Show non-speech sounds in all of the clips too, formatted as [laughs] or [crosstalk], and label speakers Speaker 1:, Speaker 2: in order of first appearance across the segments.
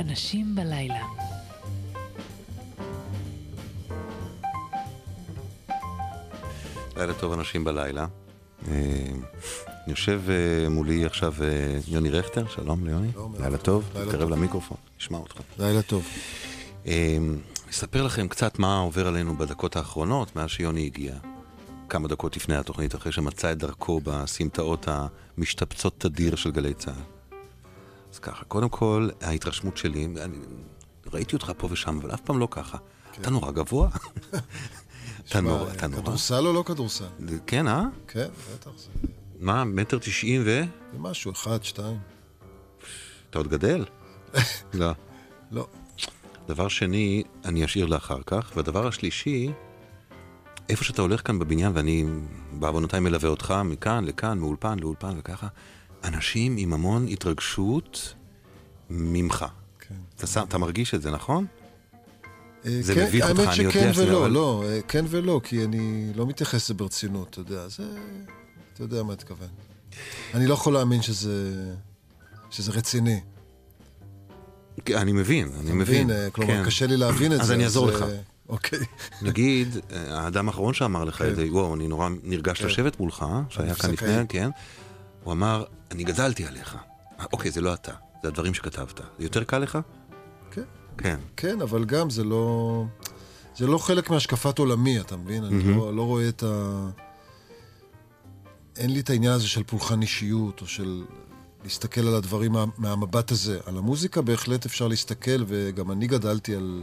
Speaker 1: אנשים בלילה.
Speaker 2: לילה טוב אנשים בלילה. אה, יושב אה, מולי עכשיו אה, יוני רכטר, שלום ליוני. לילה טוב,
Speaker 3: לילה
Speaker 2: תקרב
Speaker 3: טוב.
Speaker 2: למיקרופון, נשמע אותך.
Speaker 3: לילה טוב.
Speaker 2: אספר לכם קצת מה עובר עלינו בדקות האחרונות, מאז שיוני הגיע. כמה דקות לפני התוכנית, אחרי שמצא את דרכו בסמטאות המשתפצות תדיר של גלי צה"ל. אז ככה, קודם כל, ההתרשמות שלי, אני ראיתי אותך פה ושם, אבל אף פעם לא ככה. אתה נורא גבוה. [laughs] אתה נורא, אתה נורא.
Speaker 3: כדורסל או לא כדורסל?
Speaker 2: כן, אה?
Speaker 3: כן, בטח. זה
Speaker 2: מה, מטר תשעים ו...
Speaker 3: זה משהו, אחד, שתיים.
Speaker 2: אתה עוד גדל? [laughs] לא.
Speaker 3: לא.
Speaker 2: דבר שני, אני אשאיר לאחר כך, והדבר השלישי, איפה שאתה הולך כאן בבניין, ואני בעוונותיי מלווה אותך מכאן לכאן, מאולפן לאולפן וככה, אנשים עם המון התרגשות ממך.
Speaker 3: כן.
Speaker 2: אתה, שם, אתה מרגיש את זה, נכון?
Speaker 3: אה,
Speaker 2: זה
Speaker 3: כן,
Speaker 2: מביך אותך, אני יודע שזה,
Speaker 3: ולא,
Speaker 2: אבל-
Speaker 3: לא, אה, כן ולא, כי אני לא מתייחס לזה ברצינות, אתה יודע, זה... אתה יודע מה אתכוון. אני לא יכול להאמין שזה... שזה רציני.
Speaker 2: כן, אני מבין, אני מבין.
Speaker 3: מבין? אה, כלומר,
Speaker 2: כן.
Speaker 3: קשה לי להבין את
Speaker 2: אז
Speaker 3: זה.
Speaker 2: אני אעזור
Speaker 3: אה,
Speaker 2: לך.
Speaker 3: אוקיי.
Speaker 2: נגיד, האדם האחרון שאמר לך את זה, וואו, אני נורא נרגש
Speaker 3: כן.
Speaker 2: לשבת מולך, שהיה כאן. לפני, כן, הוא אמר, אני גדלתי עליך. אה, אוקיי, זה לא אתה, זה הדברים שכתבת. זה יותר קל לך?
Speaker 3: כן.
Speaker 2: כן.
Speaker 3: כן, אבל גם זה לא... זה לא חלק מהשקפת עולמי, אתה מבין? אני לא, לא רואה את ה... אין לי את העניין הזה של פולחן אישיות, או של להסתכל על הדברים מה, מהמבט הזה. על המוזיקה בהחלט אפשר להסתכל, וגם אני גדלתי על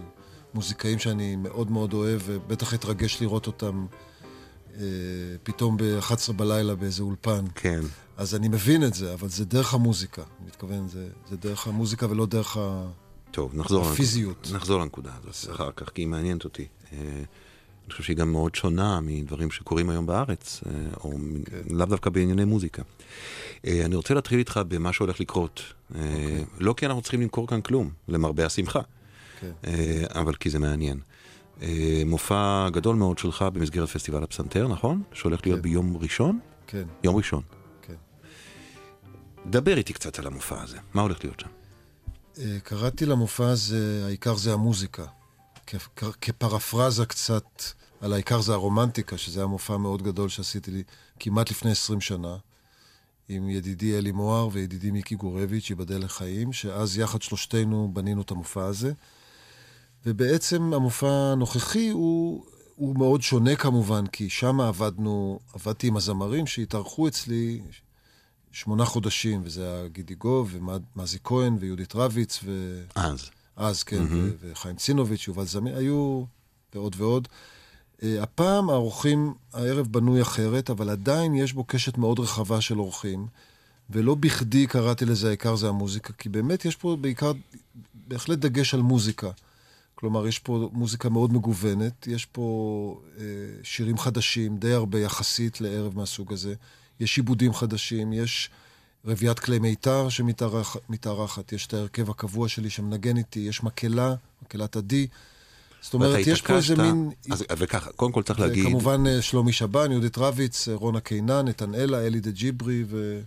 Speaker 3: מוזיקאים שאני מאוד מאוד אוהב, ובטח אתרגש לראות אותם פתאום ב-11 בלילה באיזה אולפן.
Speaker 2: כן.
Speaker 3: אז אני מבין את זה, אבל זה דרך המוזיקה. אני מתכוון, זה, זה דרך המוזיקה ולא דרך ה...
Speaker 2: טוב, נחזור.
Speaker 3: הפיזיות.
Speaker 2: נחזור לנקודה הזאת אחר כך, כי היא מעניינת אותי. אה, אני חושב שהיא גם מאוד שונה מדברים שקורים היום בארץ, אה, או
Speaker 3: כן.
Speaker 2: לאו דווקא בענייני מוזיקה. אה, אני רוצה להתחיל איתך במה שהולך לקרות. אה,
Speaker 3: אוקיי.
Speaker 2: לא כי אנחנו צריכים למכור כאן כלום, למרבה השמחה,
Speaker 3: כן.
Speaker 2: אה, אבל כי זה מעניין. אה, מופע גדול מאוד שלך במסגרת פסטיבל הפסנתר, נכון? שהולך להיות
Speaker 3: כן.
Speaker 2: ביום ראשון?
Speaker 3: כן,
Speaker 2: יום ראשון.
Speaker 3: כן.
Speaker 2: דבר איתי קצת על המופע הזה, מה הולך להיות שם?
Speaker 3: אה, קראתי למופע הזה, העיקר זה המוזיקה. כפרפרזה קצת על העיקר זה הרומנטיקה, שזה היה מופע מאוד גדול שעשיתי לי כמעט לפני 20 שנה, עם ידידי אלי מוהר וידידי מיקי גורביץ', ייבדל לחיים, שאז יחד שלושתנו בנינו את המופע הזה. ובעצם המופע הנוכחי הוא, הוא מאוד שונה כמובן, כי שם עבדנו, עבדתי עם הזמרים שהתארחו אצלי שמונה חודשים, וזה היה גידי גוב, ומזי כהן, ויהודית רביץ, ו...
Speaker 2: אז.
Speaker 3: אז, כן, ו- וחיים צינוביץ', יובל זמיר, היו ועוד ועוד. אה, הפעם האורחים, הערב בנוי אחרת, אבל עדיין יש בו קשת מאוד רחבה של אורחים, ולא בכדי קראתי לזה העיקר זה המוזיקה, כי באמת יש פה בעיקר, בהחלט דגש על מוזיקה. כלומר, יש פה מוזיקה מאוד מגוונת, יש פה אה, שירים חדשים, די הרבה יחסית לערב מהסוג הזה. יש עיבודים חדשים, יש רביעיית כלי מיתר שמתארחת, יש את ההרכב הקבוע שלי שמנגן איתי, יש מקהלה, מקהלת עדי. זאת אומרת, יש פה איזה מין...
Speaker 2: אז, וככה, קודם כל צריך להגיד,
Speaker 3: כמובן אה, שלומי שבן, יהודית רביץ, אה, רונה קינן, נתנאלה, אלי דה ג'יברי ו...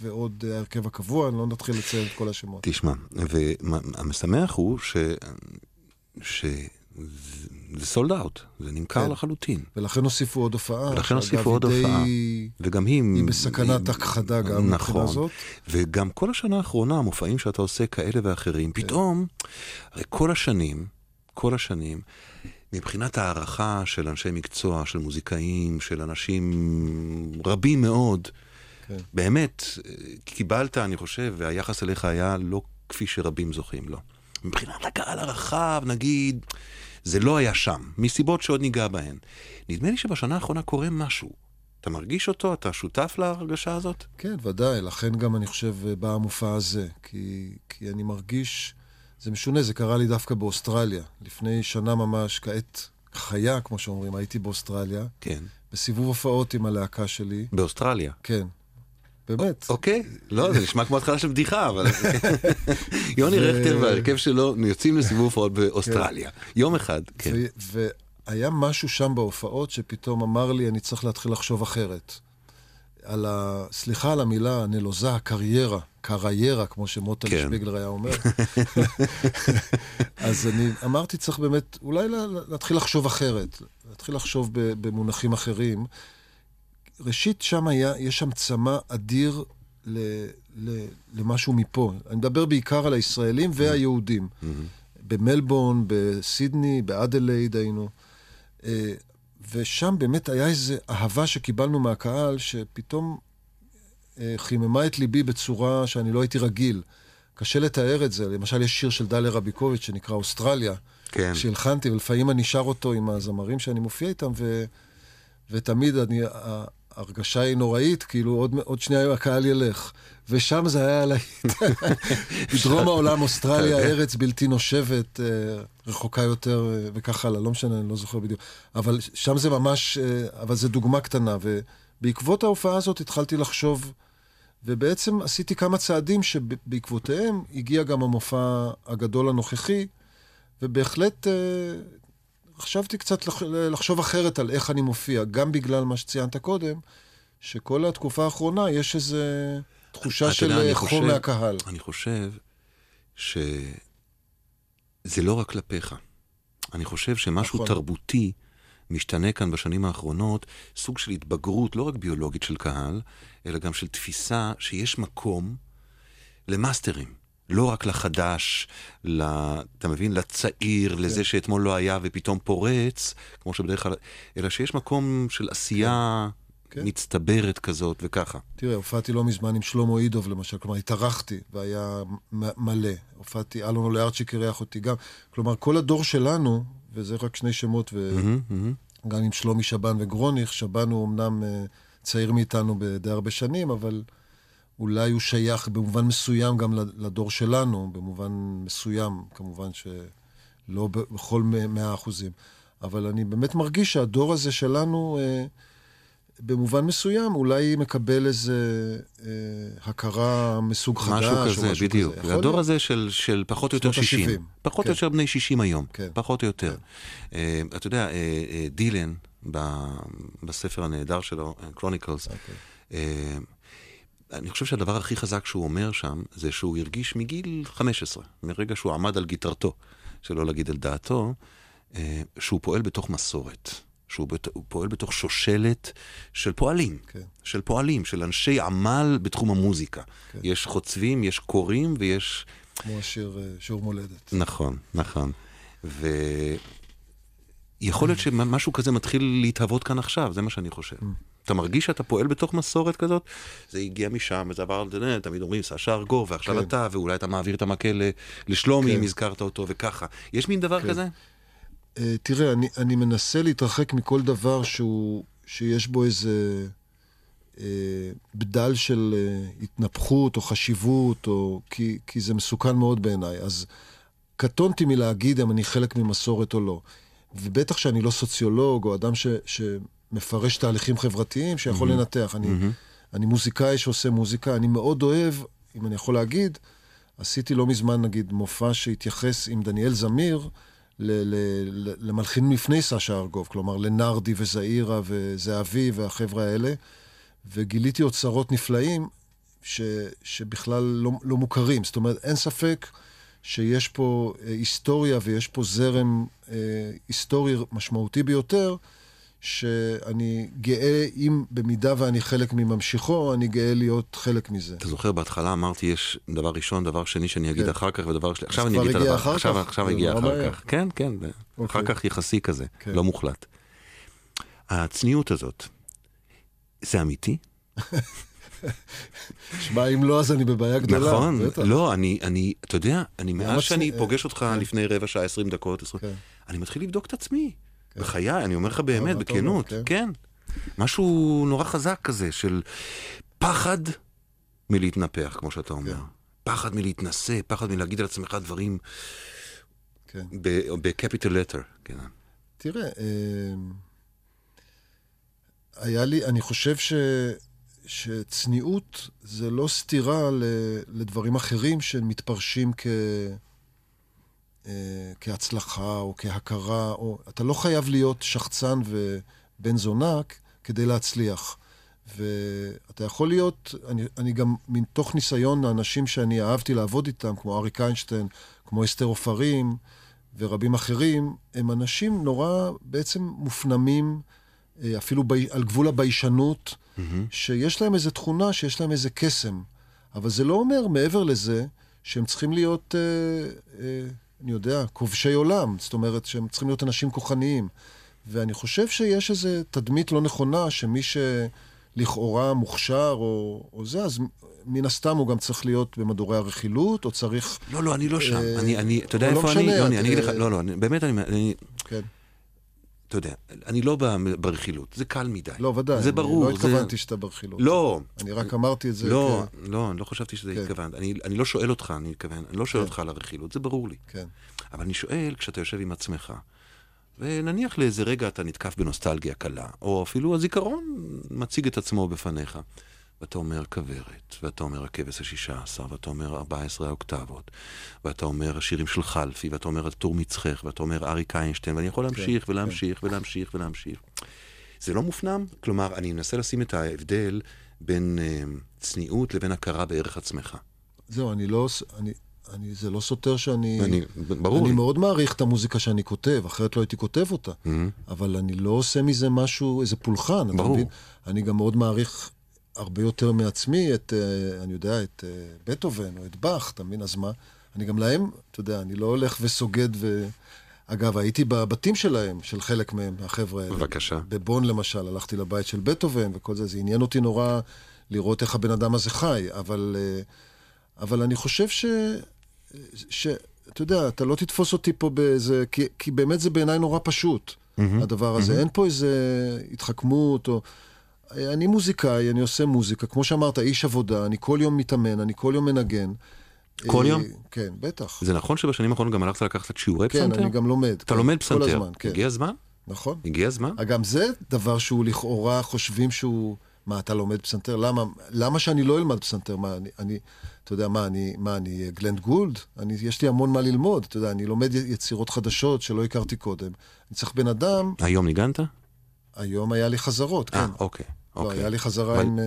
Speaker 3: ועוד אה, ההרכב הקבוע, אני לא נתחיל לציין את כל השמות.
Speaker 2: תשמע, והמשמח הוא ש... שזה סולד אאוט, זה נמכר
Speaker 3: כן.
Speaker 2: לחלוטין.
Speaker 3: ולכן הוסיפו עוד הופעה.
Speaker 2: ולכן הוסיפו עוד
Speaker 3: די-
Speaker 2: הופעה. וגם היא...
Speaker 3: היא בסכנת הכחדה גם מבחינה
Speaker 2: נכון.
Speaker 3: זאת.
Speaker 2: וגם כל השנה האחרונה, המופעים שאתה עושה כאלה ואחרים,
Speaker 3: כן.
Speaker 2: פתאום, הרי כל השנים, כל השנים, מבחינת הערכה של אנשי מקצוע, של מוזיקאים, של אנשים רבים מאוד,
Speaker 3: כן.
Speaker 2: באמת, קיבלת, אני חושב, והיחס אליך היה לא כפי שרבים זוכים לו. מבחינת הקהל הרחב, נגיד, זה לא היה שם, מסיבות שעוד ניגע בהן. נדמה לי שבשנה האחרונה קורה משהו. אתה מרגיש אותו? אתה שותף להרגשה הזאת?
Speaker 3: כן, ודאי, לכן גם אני חושב בא המופע הזה, כי, כי אני מרגיש, זה משונה, זה קרה לי דווקא באוסטרליה. לפני שנה ממש, כעת חיה, כמו שאומרים, הייתי באוסטרליה,
Speaker 2: כן.
Speaker 3: בסיבוב הופעות עם הלהקה שלי,
Speaker 2: באוסטרליה.
Speaker 3: כן, באמת.
Speaker 2: אוקיי, לא, זה נשמע כמו התחלה של בדיחה, אבל... [laughs] יוני רכטר וההרכב שלו יוצאים לסיבוב הופעות באוסטרליה. יום אחד, כן.
Speaker 3: והיה משהו שם בהופעות שפתאום אמר לי, אני צריך להתחיל לחשוב אחרת. על ה... סליחה על המילה הנלוזה, הקריירה, קריירה, כמו שמוטל
Speaker 2: כן.
Speaker 3: שפיגלר היה אומר. [laughs] אז אני אמרתי, צריך באמת, אולי לה- להתחיל לחשוב אחרת, להתחיל לחשוב במונחים אחרים. ראשית, שם היה, יש שם צמא אדיר ל, ל, למשהו מפה. אני מדבר בעיקר על הישראלים והיהודים. במלבורן, בסידני, באדלייד היינו. אה, ושם באמת היה איזו אהבה שקיבלנו מהקהל, שפתאום אה, חיממה את ליבי בצורה שאני לא הייתי רגיל. קשה לתאר את זה. למשל, יש שיר של דליה רביקוביץ' שנקרא אוסטרליה,
Speaker 2: כן.
Speaker 3: שהלחנתי, ולפעמים אני שר אותו עם הזמרים שאני מופיע איתם, ו... ותמיד אני, ההרגשה היא נוראית, כאילו עוד, עוד שנייה הקהל ילך. ושם זה היה להיט. בדרום [laughs] העולם, אוסטרליה, ארץ בלתי נושבת, אה, רחוקה יותר, וכך הלאה, לא משנה, אני לא זוכר בדיוק. אבל שם זה ממש, אה, אבל זו דוגמה קטנה. ובעקבות ההופעה הזאת התחלתי לחשוב, ובעצם עשיתי כמה צעדים שבעקבותיהם הגיע גם המופע הגדול הנוכחי, ובהחלט אה, חשבתי קצת לח- לחשוב אחרת על איך אני מופיע, גם בגלל מה שציינת קודם, שכל התקופה האחרונה יש איזו תחושה של אה, חום מהקהל.
Speaker 2: אני חושב שזה לא רק כלפיך. אני חושב שמשהו
Speaker 3: נכון.
Speaker 2: תרבותי משתנה כאן בשנים האחרונות, סוג של התבגרות, לא רק ביולוגית של קהל, אלא גם של תפיסה שיש מקום למאסטרים. לא רק לחדש, ל... אתה מבין? לצעיר,
Speaker 3: כן.
Speaker 2: לזה שאתמול לא היה ופתאום פורץ, כמו שבדרך כלל, אלא שיש מקום של עשייה
Speaker 3: כן.
Speaker 2: מצטברת כזאת וככה.
Speaker 3: תראה, הופעתי לא מזמן עם שלמה אידוב, למשל, כלומר, התארחתי, והיה מלא. הופעתי, אלון אוליארצ'יק אירח אותי גם. כלומר, כל הדור שלנו, וזה רק שני שמות,
Speaker 2: מהמם, מהמם.
Speaker 3: וגם עם שלומי שבן וגרוניך, שבן הוא אמנם אה, צעיר מאיתנו בדי הרבה שנים, אבל אולי הוא שייך במובן מסוים גם לדור שלנו, במובן מסוים, כמובן שלא בכל מאה אחוזים. אבל אני באמת מרגיש שהדור הזה שלנו, אה, במובן מסוים, אולי מקבל איזה אה, הכרה מסוג חדש.
Speaker 2: משהו כזה,
Speaker 3: משהו
Speaker 2: בדיוק.
Speaker 3: כזה.
Speaker 2: הדור. הזה של, של פחות או יותר
Speaker 3: שנות
Speaker 2: 60.
Speaker 3: ה-שבעים.
Speaker 2: פחות
Speaker 3: כן.
Speaker 2: או יותר בני 60 היום.
Speaker 3: כן.
Speaker 2: פחות או יותר.
Speaker 3: כן.
Speaker 2: אה, אתה יודע, אה, אה, דילן, ב- בספר הנהדר שלו, קרוניקלס,
Speaker 3: אוקיי.
Speaker 2: אני חושב שהדבר הכי חזק שהוא אומר שם, זה שהוא הרגיש מגיל 15, מרגע שהוא עמד על גיטרתו, שלא להגיד על דעתו, אה, שהוא פועל בתוך מסורת. שהוא בת- פועל בתוך שושלת של פועלים.
Speaker 3: כן.
Speaker 2: של פועלים, של אנשי עמל בתחום המוזיקה.
Speaker 3: כן.
Speaker 2: יש חוצבים, יש קוראים ויש...
Speaker 3: כמו השיר אה, שיעור מולדת.
Speaker 2: נכון, נכון. ויכול להיות שמשהו כזה מתחיל להתהוות כאן עכשיו, זה מה שאני חושב. אתה מרגיש שאתה פועל בתוך מסורת כזאת? זה הגיע משם, וזה עבר, יודע, תמיד אומרים, סשה ארגוב, ועכשיו
Speaker 3: כן.
Speaker 2: אתה, ואולי אתה מעביר את המקל ל- לשלומי,
Speaker 3: כן.
Speaker 2: אם הזכרת אותו, וככה. יש מין דבר
Speaker 3: כן.
Speaker 2: כזה?
Speaker 3: אה, תראה, אני, אני מנסה להתרחק מכל דבר שהוא, שיש בו איזה אה, בדל של אה, התנפחות או חשיבות, או, כי, כי זה מסוכן מאוד בעיניי. אז קטונתי מלהגיד אם אני חלק ממסורת או לא. ובטח שאני לא סוציולוג או אדם ש, שמפרש תהליכים חברתיים שיכול לנתח. אני, אני מוזיקאי שעושה מוזיקה, אני מאוד אוהב, אם אני יכול להגיד, עשיתי לא מזמן, נגיד, מופע שהתייחס עם דניאל זמיר ל- ל- ל- למלחינים לפני סשה ארגוב, כלומר לנרדי וזעירה וזהבי והחבר'ה האלה, וגיליתי אוצרות נפלאים ש, שבכלל לא, לא מוכרים. זאת אומרת, אין ספק שיש פה אה, היסטוריה ויש פה זרם אה, היסטורי משמעותי ביותר, שאני גאה, אם במידה ואני חלק מממשיכו, אני גאה להיות חלק מזה.
Speaker 2: אתה זוכר, בהתחלה אמרתי, יש דבר ראשון, דבר שני שאני אגיד
Speaker 3: כן.
Speaker 2: אחר כך, ודבר שלי... עכשיו אני אגיד את הדבר,
Speaker 3: אחר
Speaker 2: עכשיו,
Speaker 3: כך?
Speaker 2: עכשיו הגיע אחר
Speaker 3: מהר.
Speaker 2: כך. כן, כן, אחר
Speaker 3: אוקיי.
Speaker 2: כך יחסי כזה,
Speaker 3: כן.
Speaker 2: לא מוחלט. הצניעות הזאת, זה אמיתי? [laughs]
Speaker 3: שמע, אם לא, אז אני בבעיה גדולה.
Speaker 2: נכון,
Speaker 3: בטח.
Speaker 2: לא, אני, אני, אתה יודע, אני מאז שאני פוגש אותך
Speaker 3: כן.
Speaker 2: לפני רבע שעה, עשרים דקות, עשרים-
Speaker 3: כן.
Speaker 2: אני מתחיל לבדוק את עצמי. בחיי, אני אומר לך באמת,
Speaker 3: מה אתה
Speaker 2: בכנות,
Speaker 3: אומר?
Speaker 2: כן. משהו נורא חזק כזה, של פחד מלהתנפח, כמו שאתה אומר.
Speaker 3: כן.
Speaker 2: פחד מלהתנשא, פחד מלהגיד על עצמך דברים
Speaker 3: כן.
Speaker 2: בקפיטל לטר. כן.
Speaker 3: תראה, אה, היה לי, אני חושב ש, שצניעות זה לא סתירה ל, לדברים אחרים שמתפרשים כ, אה, כהצלחה או כהכרה, או, אתה לא חייב להיות שחצן ובן זונה כדי להצליח. ואתה יכול להיות, אני, אני גם מתוך ניסיון האנשים שאני אהבתי לעבוד איתם, כמו אריק איינשטיין, כמו אסתר עופרים ורבים אחרים, הם אנשים נורא בעצם מופנמים, אה, אפילו בי, על גבול הביישנות, mm-hmm. שיש להם איזו תכונה, שיש להם איזה קסם. אבל זה לא אומר, מעבר לזה, שהם צריכים להיות, אה, אה, אני יודע, כובשי עולם. זאת אומרת, שהם צריכים להיות אנשים כוחניים. ואני חושב שיש איזו תדמית לא נכונה, שמי שלכאורה מוכשר או, או זה, אז מן הסתם הוא גם צריך להיות במדורי הרכילות, או צריך...
Speaker 2: לא, לא, אני לא שם. אה, אני, אני, אתה יודע לא איפה לא אני? לא, אני, אני אגיד לך, לא, לא, אני, באמת. אני... כן. אתה יודע, אני לא ברכילות, זה קל מדי.
Speaker 3: לא, ודאי.
Speaker 2: זה ברור.
Speaker 3: לא התכוונתי זה... שאתה ברכילות.
Speaker 2: לא.
Speaker 3: אני רק אמרתי את זה.
Speaker 2: לא, כ... לא, אני לא חשבתי שזה כן. התכוונת. אני, אני לא שואל אותך, אני מתכוון, אני לא שואל כן. אותך על הרכילות, זה ברור לי.
Speaker 3: כן.
Speaker 2: אבל אני שואל, כשאתה יושב עם עצמך, ונניח לאיזה רגע אתה נתקף בנוסטלגיה קלה, או אפילו הזיכרון מציג את עצמו בפניך. ואתה אומר כוורת, ואתה אומר הכבש השישה עשר, ואתה אומר ארבע עשרה אוקטבות, ואתה אומר השירים של חלפי, ואתה אומר הטור מצחך, ואתה אומר אריק איינשטיין, ואני יכול להמשיך כן, ולהמשיך כן. ולהמשיך ולהמשיך. זה לא מופנם? כלומר, אני מנסה לשים את ההבדל בין uh, צניעות לבין הכרה בערך עצמך.
Speaker 3: זהו, אני לא... אני, אני, זה לא סותר שאני...
Speaker 2: אני, ברור
Speaker 3: אני לי. מאוד מעריך את המוזיקה שאני כותב, אחרת לא הייתי כותב אותה. Mm-hmm. אבל אני לא עושה מזה משהו, איזה פולחן. ברור. אני גם מאוד מעריך הרבה יותר מעצמי את, אה, אני יודע, את אה, בטהובן או את באך, אתה מבין? אז מה? אני גם להם, אתה יודע, אני לא הולך וסוגד ו... אגב, הייתי בבתים שלהם, של חלק מהם, החבר'ה האלה.
Speaker 2: בבקשה.
Speaker 3: בבון למשל, הלכתי לבית של בטהובן וכל זה, זה עניין אותי נורא לראות איך הבן אדם הזה חי, אבל, אה, אבל אני חושב ש... ש... אתה יודע, אתה לא תתפוס אותי פה באיזה... כי, כי באמת זה בעיניי נורא פשוט, mm-hmm, הדבר הזה. Mm-hmm. אין פה איזה התחכמות או... אני מוזיקאי, אני עושה מוזיקה, כמו שאמרת, איש עבודה, אני כל יום מתאמן, אני כל יום מנגן.
Speaker 2: כל יום? אה,
Speaker 3: כן, בטח.
Speaker 2: זה נכון שבשנים האחרונות גם הלכת לקחת שיעורי פסנתר?
Speaker 3: כן, אני גם לומד.
Speaker 2: אתה כן, לומד פסנתר? כל הזמן, כן. הגיע הזמן?
Speaker 3: נכון.
Speaker 2: הגיע הזמן?
Speaker 3: גם זה דבר שהוא לכאורה חושבים שהוא... מה, אתה לומד פסנתר? למה, למה שאני לא אלמד פסנתר? מה, אני, אני, אתה יודע, מה, אני, מה, אני גלנד גולד? אני, יש לי המון מה ללמוד, אתה יודע, אני לומד יצירות חדשות שלא הכרתי קודם. אני צריך בן אדם...
Speaker 2: היום ניגנת?
Speaker 3: היום היה לי חזרות, כן.
Speaker 2: אה, אוקיי.
Speaker 3: לא, אוקיי. היה לי חזרה עם... אה,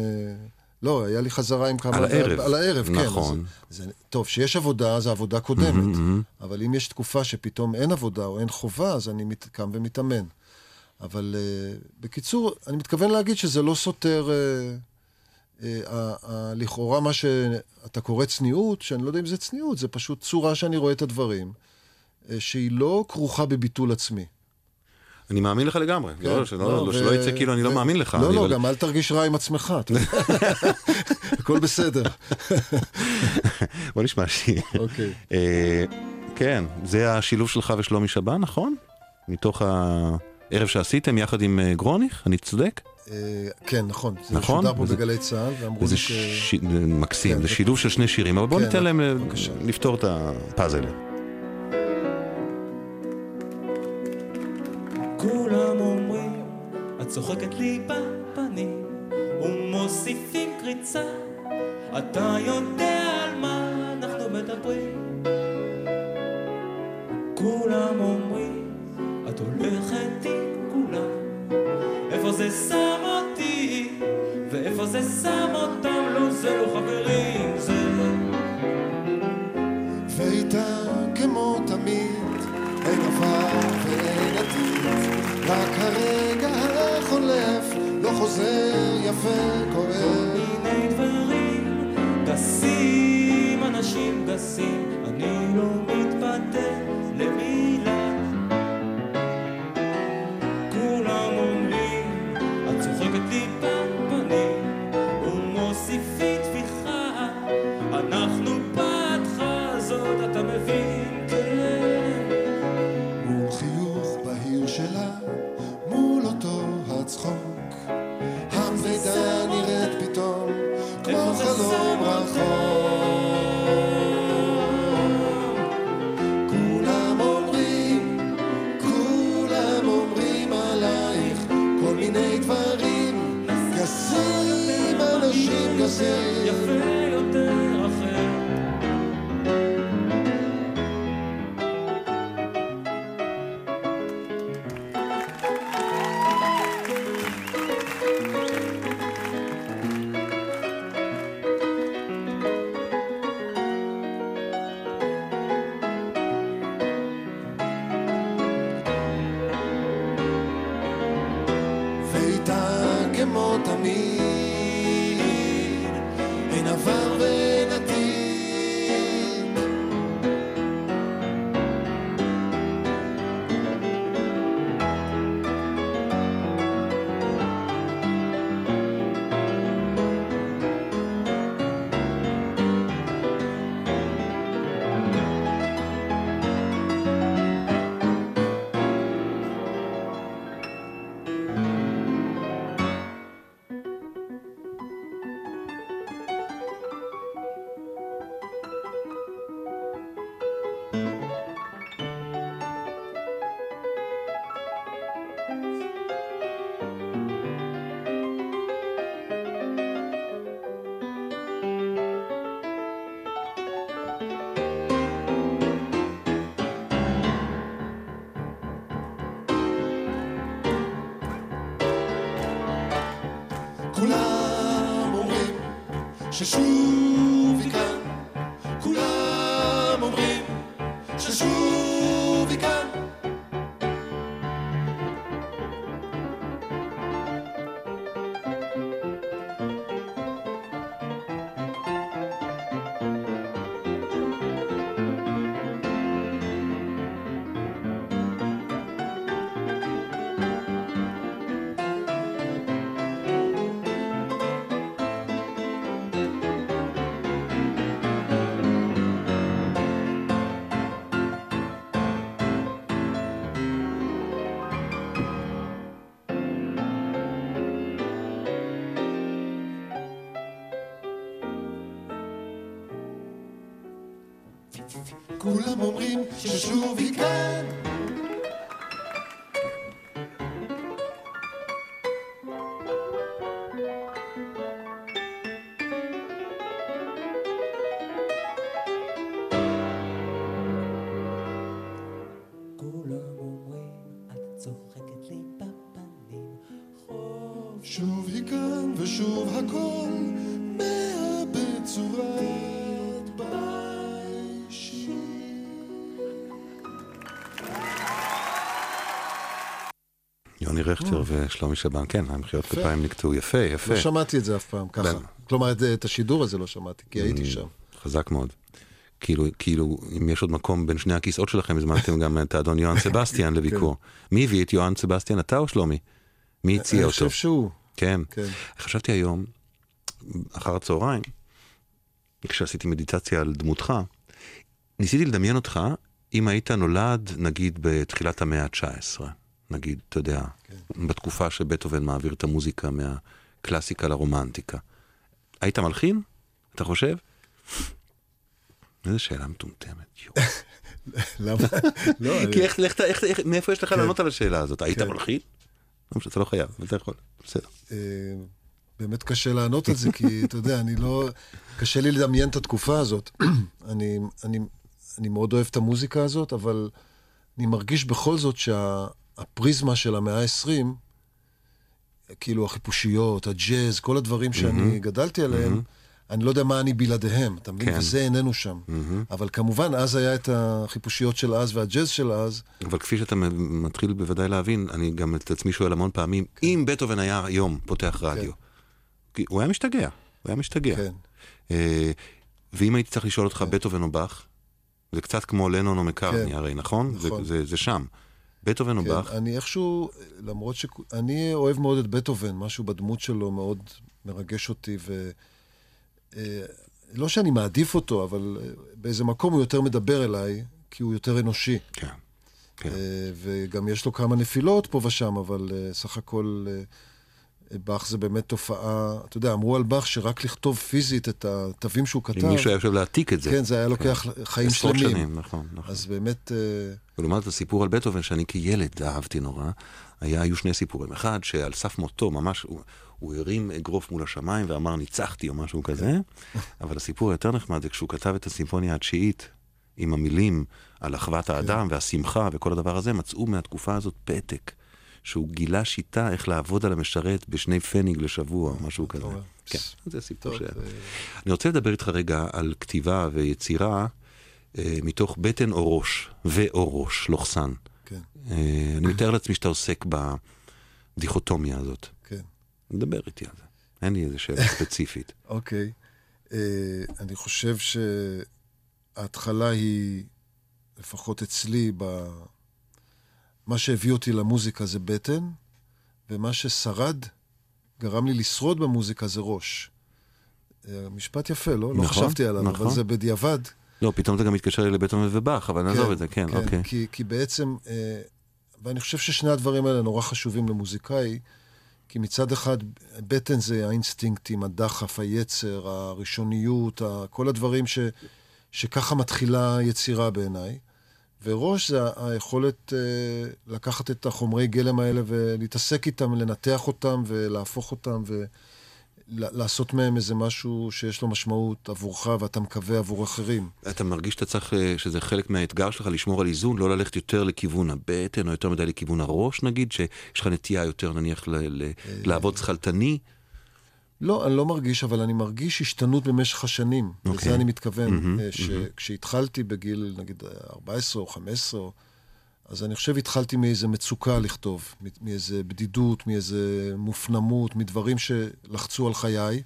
Speaker 3: לא, היה לי חזרה עם כמה...
Speaker 2: על הערב.
Speaker 3: על הערב,
Speaker 2: כן. נכון.
Speaker 3: זה, זה, טוב, כשיש עבודה, זו עבודה קודמת. Mm-hmm. אבל אם יש תקופה שפתאום אין עבודה או אין חובה, אז אני מת, קם ומתאמן. אבל uh, בקיצור, אני מתכוון להגיד שזה לא סותר... Uh, uh, uh, uh, לכאורה מה שאתה קורא צניעות, שאני לא יודע אם זה צניעות, זה פשוט צורה שאני רואה את הדברים, uh, שהיא לא כרוכה בביטול עצמי.
Speaker 2: אני מאמין לך לגמרי, כן, לא, שלא, לא, ו... שלא יצא כאילו אני לא מאמין לך.
Speaker 3: לא, לא,
Speaker 2: אבל...
Speaker 3: גם אל תרגיש רע עם עצמך, [laughs] הכל בסדר. [laughs]
Speaker 2: בוא נשמע שיר.
Speaker 3: אוקיי.
Speaker 2: אה, כן, זה השילוב שלך ושלומי שבן, נכון? מתוך הערב שעשיתם יחד עם אה, גרוניך, אני צודק?
Speaker 3: אה, כן, נכון.
Speaker 2: נכון?
Speaker 3: זה שודר פה בגלי צה"ל, ואמרו לי ש...
Speaker 2: מקסים, כן, זה שילוב של שני שירים, אבל בוא כן, ניתן להם לפתור את הפאזל.
Speaker 1: כולם אומרים, את צוחקת לי בפנים, ומוסיפים קריצה, אתה יודע על מה אנחנו מדברים. כולם אומרים, את הולכת עם כולם, איפה זה שם אותי, ואיפה זה שם אותם, לא זה לא חברים, זה...
Speaker 4: ואיתה כמו תמיד, אין עבר עתיד. רק הרגע החולף לא חוזר יפה כואב.
Speaker 1: מיני דברים גסים, אנשים גסים, אני לא כולם אומרים
Speaker 4: ששוב היא כאן.
Speaker 2: רכטר ושלומי שבן, כן, המחיאות כפיים נקטעו יפה, יפה.
Speaker 3: לא שמעתי את זה אף פעם, ככה. כלומר, את- השידור הזה לא שמעתי, כי הייתי שם.
Speaker 2: חזק מאוד. כאילו, כאילו, אם יש עוד מקום בין שני הכיסאות שלכם, הזמנתם גם את האדון יוהאן סבסטיאן [laughs] לביקור. מי הביא את יוהאן סבסטיאן, אתה או שלומי? מי הציע
Speaker 3: אני
Speaker 2: אותו?
Speaker 3: חושב שהוא,
Speaker 2: כן.
Speaker 3: כן.
Speaker 2: חשבתי היום, אחר הצהריים, כשעשיתי מדיטציה על דמותך, ניסיתי לדמיין אותך אם היית נולד, נגיד, בתחילת המאה ה-19. נגיד, אתה יודע,
Speaker 3: כן.
Speaker 2: בתקופה שבטהובן מעביר את המוזיקה מהקלאסיקה לרומנטיקה. היית מלחין? אתה חושב? איזה שאלה מטומטמת. יואו. [laughs]
Speaker 3: למה? [laughs] לא,
Speaker 2: כי איך, איך, איך, איך, מאיפה יש לך
Speaker 3: כן.
Speaker 2: לענות על השאלה הזאת? היית
Speaker 3: כן.
Speaker 2: מלחין? לא משנה, אתה לא חייב, אבל אתה יכול, בסדר.
Speaker 3: אה, באמת קשה לענות על זה, כי אתה יודע, אני לא... קשה לי לדמיין את התקופה הזאת. [clears throat] אני, אני, אני מאוד אוהב את המוזיקה הזאת, אבל אני מרגיש בכל זאת שהפריזמה של המאה ה-20, כאילו החיפושיות, הג'אז, כל הדברים שאני גדלתי עליהם, אני לא יודע מה אני בלעדיהם, אתה מבין?
Speaker 2: כן.
Speaker 3: וזה איננו שם. אבל כמובן, אז היה את החיפושיות של אז והג'אז של אז.
Speaker 2: אבל כפי שאתה מתחיל בוודאי להבין, אני גם את עצמי שואל המון פעמים,
Speaker 3: כן.
Speaker 2: אם בטהובן היה היום פותח רדיו, כי הוא היה משתגע, הוא היה משתגע.
Speaker 3: כן.
Speaker 2: אה, ואם הייתי צריך לשאול אותך בטהובן או באך, זה קצת כמו לנון או מקארני
Speaker 3: כן.
Speaker 2: הרי, נכון?
Speaker 3: נכון.
Speaker 2: זה, זה, זה שם. בטהובן או
Speaker 3: כן,
Speaker 2: באך,
Speaker 3: אני איכשהו, למרות ש... אני אוהב מאוד את בטהובן, משהו בדמות שלו מאוד מרגש אותי, ו... אה, לא שאני מעדיף אותו, אבל אה, באיזה מקום הוא יותר מדבר אליי, כי הוא יותר אנושי.
Speaker 2: כן. כן.
Speaker 3: אה, וגם יש לו כמה נפילות פה ושם, אבל סך הכל באך זה באמת תופעה, אתה יודע, אמרו על באך שרק לכתוב פיזית את התווים שהוא כתב,
Speaker 2: אם מישהו היה יושב להעתיק את זה.
Speaker 3: כן, זה היה לוקח חיים
Speaker 2: עשרות
Speaker 3: שלמים.
Speaker 2: שנים, נכון, נכון.
Speaker 3: אז באמת, אה,
Speaker 2: ולעומת הסיפור על בטהובן, שאני כילד אהבתי נורא, היה, היו שני סיפורים. אחד, שעל סף מותו, ממש, הוא, הוא הרים אגרוף מול השמיים ואמר, ניצחתי או משהו כזה, [laughs] אבל הסיפור היותר נחמד זה כשהוא כתב את הסימפוניה התשיעית, עם המילים על אחוות האדם והשמחה וכל הדבר הזה, מצאו מהתקופה הזאת פתק, שהוא גילה שיטה איך לעבוד על המשרת בשני פניג לשבוע, משהו כזה. כן, זה סיפור ש... אני רוצה לדבר איתך רגע על כתיבה ויצירה אה, מתוך בטן או ראש, ואו ראש, לוחסן.
Speaker 3: כן,
Speaker 2: אה, אני מתאר לעצמי שאתה עוסק בדיכוטומיה הזאת.
Speaker 3: כן.
Speaker 2: דבר איתי על זה. אין לי איזה שאלה [laughs] ספציפית.
Speaker 3: אוקיי. אה, אני חושב שההתחלה היא, לפחות אצלי, ב... מה שהביא אותי למוזיקה זה בטן, ומה ששרד, גרם לי לשרוד במוזיקה זה ראש. אה, משפט יפה, לא? לא
Speaker 2: נכון,
Speaker 3: חשבתי עליו,
Speaker 2: נכון.
Speaker 3: אבל זה בדיעבד.
Speaker 2: לא, פתאום אתה גם מתקשר לי לבטון ובאך, אבל נעזוב את זה, כן, אוקיי.
Speaker 3: כי, כי בעצם, אה, ואני חושב ששני הדברים האלה נורא חשובים למוזיקאי, כי מצד אחד, בטן זה האינסטינקטים, הדחף, היצר, הראשוניות, כל הדברים ש, שככה מתחילה יצירה בעיניי. וראש זה היכולת אה, לקחת את החומרי גלם האלה ולהתעסק איתם, לנתח אותם ולהפוך אותם ולעשות מהם איזה משהו שיש לו משמעות עבורך ואתה מקווה עבור אחרים.
Speaker 2: אתה מרגיש שאתה צריך, אה, שזה חלק מהאתגר שלך לשמור על איזון, לא ללכת יותר לכיוון הבטן, או יותר מדי לכיוון הראש נגיד, שיש לך נטייה יותר נניח ל- לעבוד שכלתני?
Speaker 3: לא, אני לא מרגיש, אבל אני מרגיש השתנות במשך השנים. Okay.
Speaker 2: אוקיי.
Speaker 3: לזה אני מתכוון. Mm-hmm, שכשהתחלתי בגיל, נגיד, 14 או 15, אז אני חושב התחלתי מאיזה מצוקה לכתוב, מאיזה בדידות, מאיזה מופנמות, מדברים שלחצו על חיי,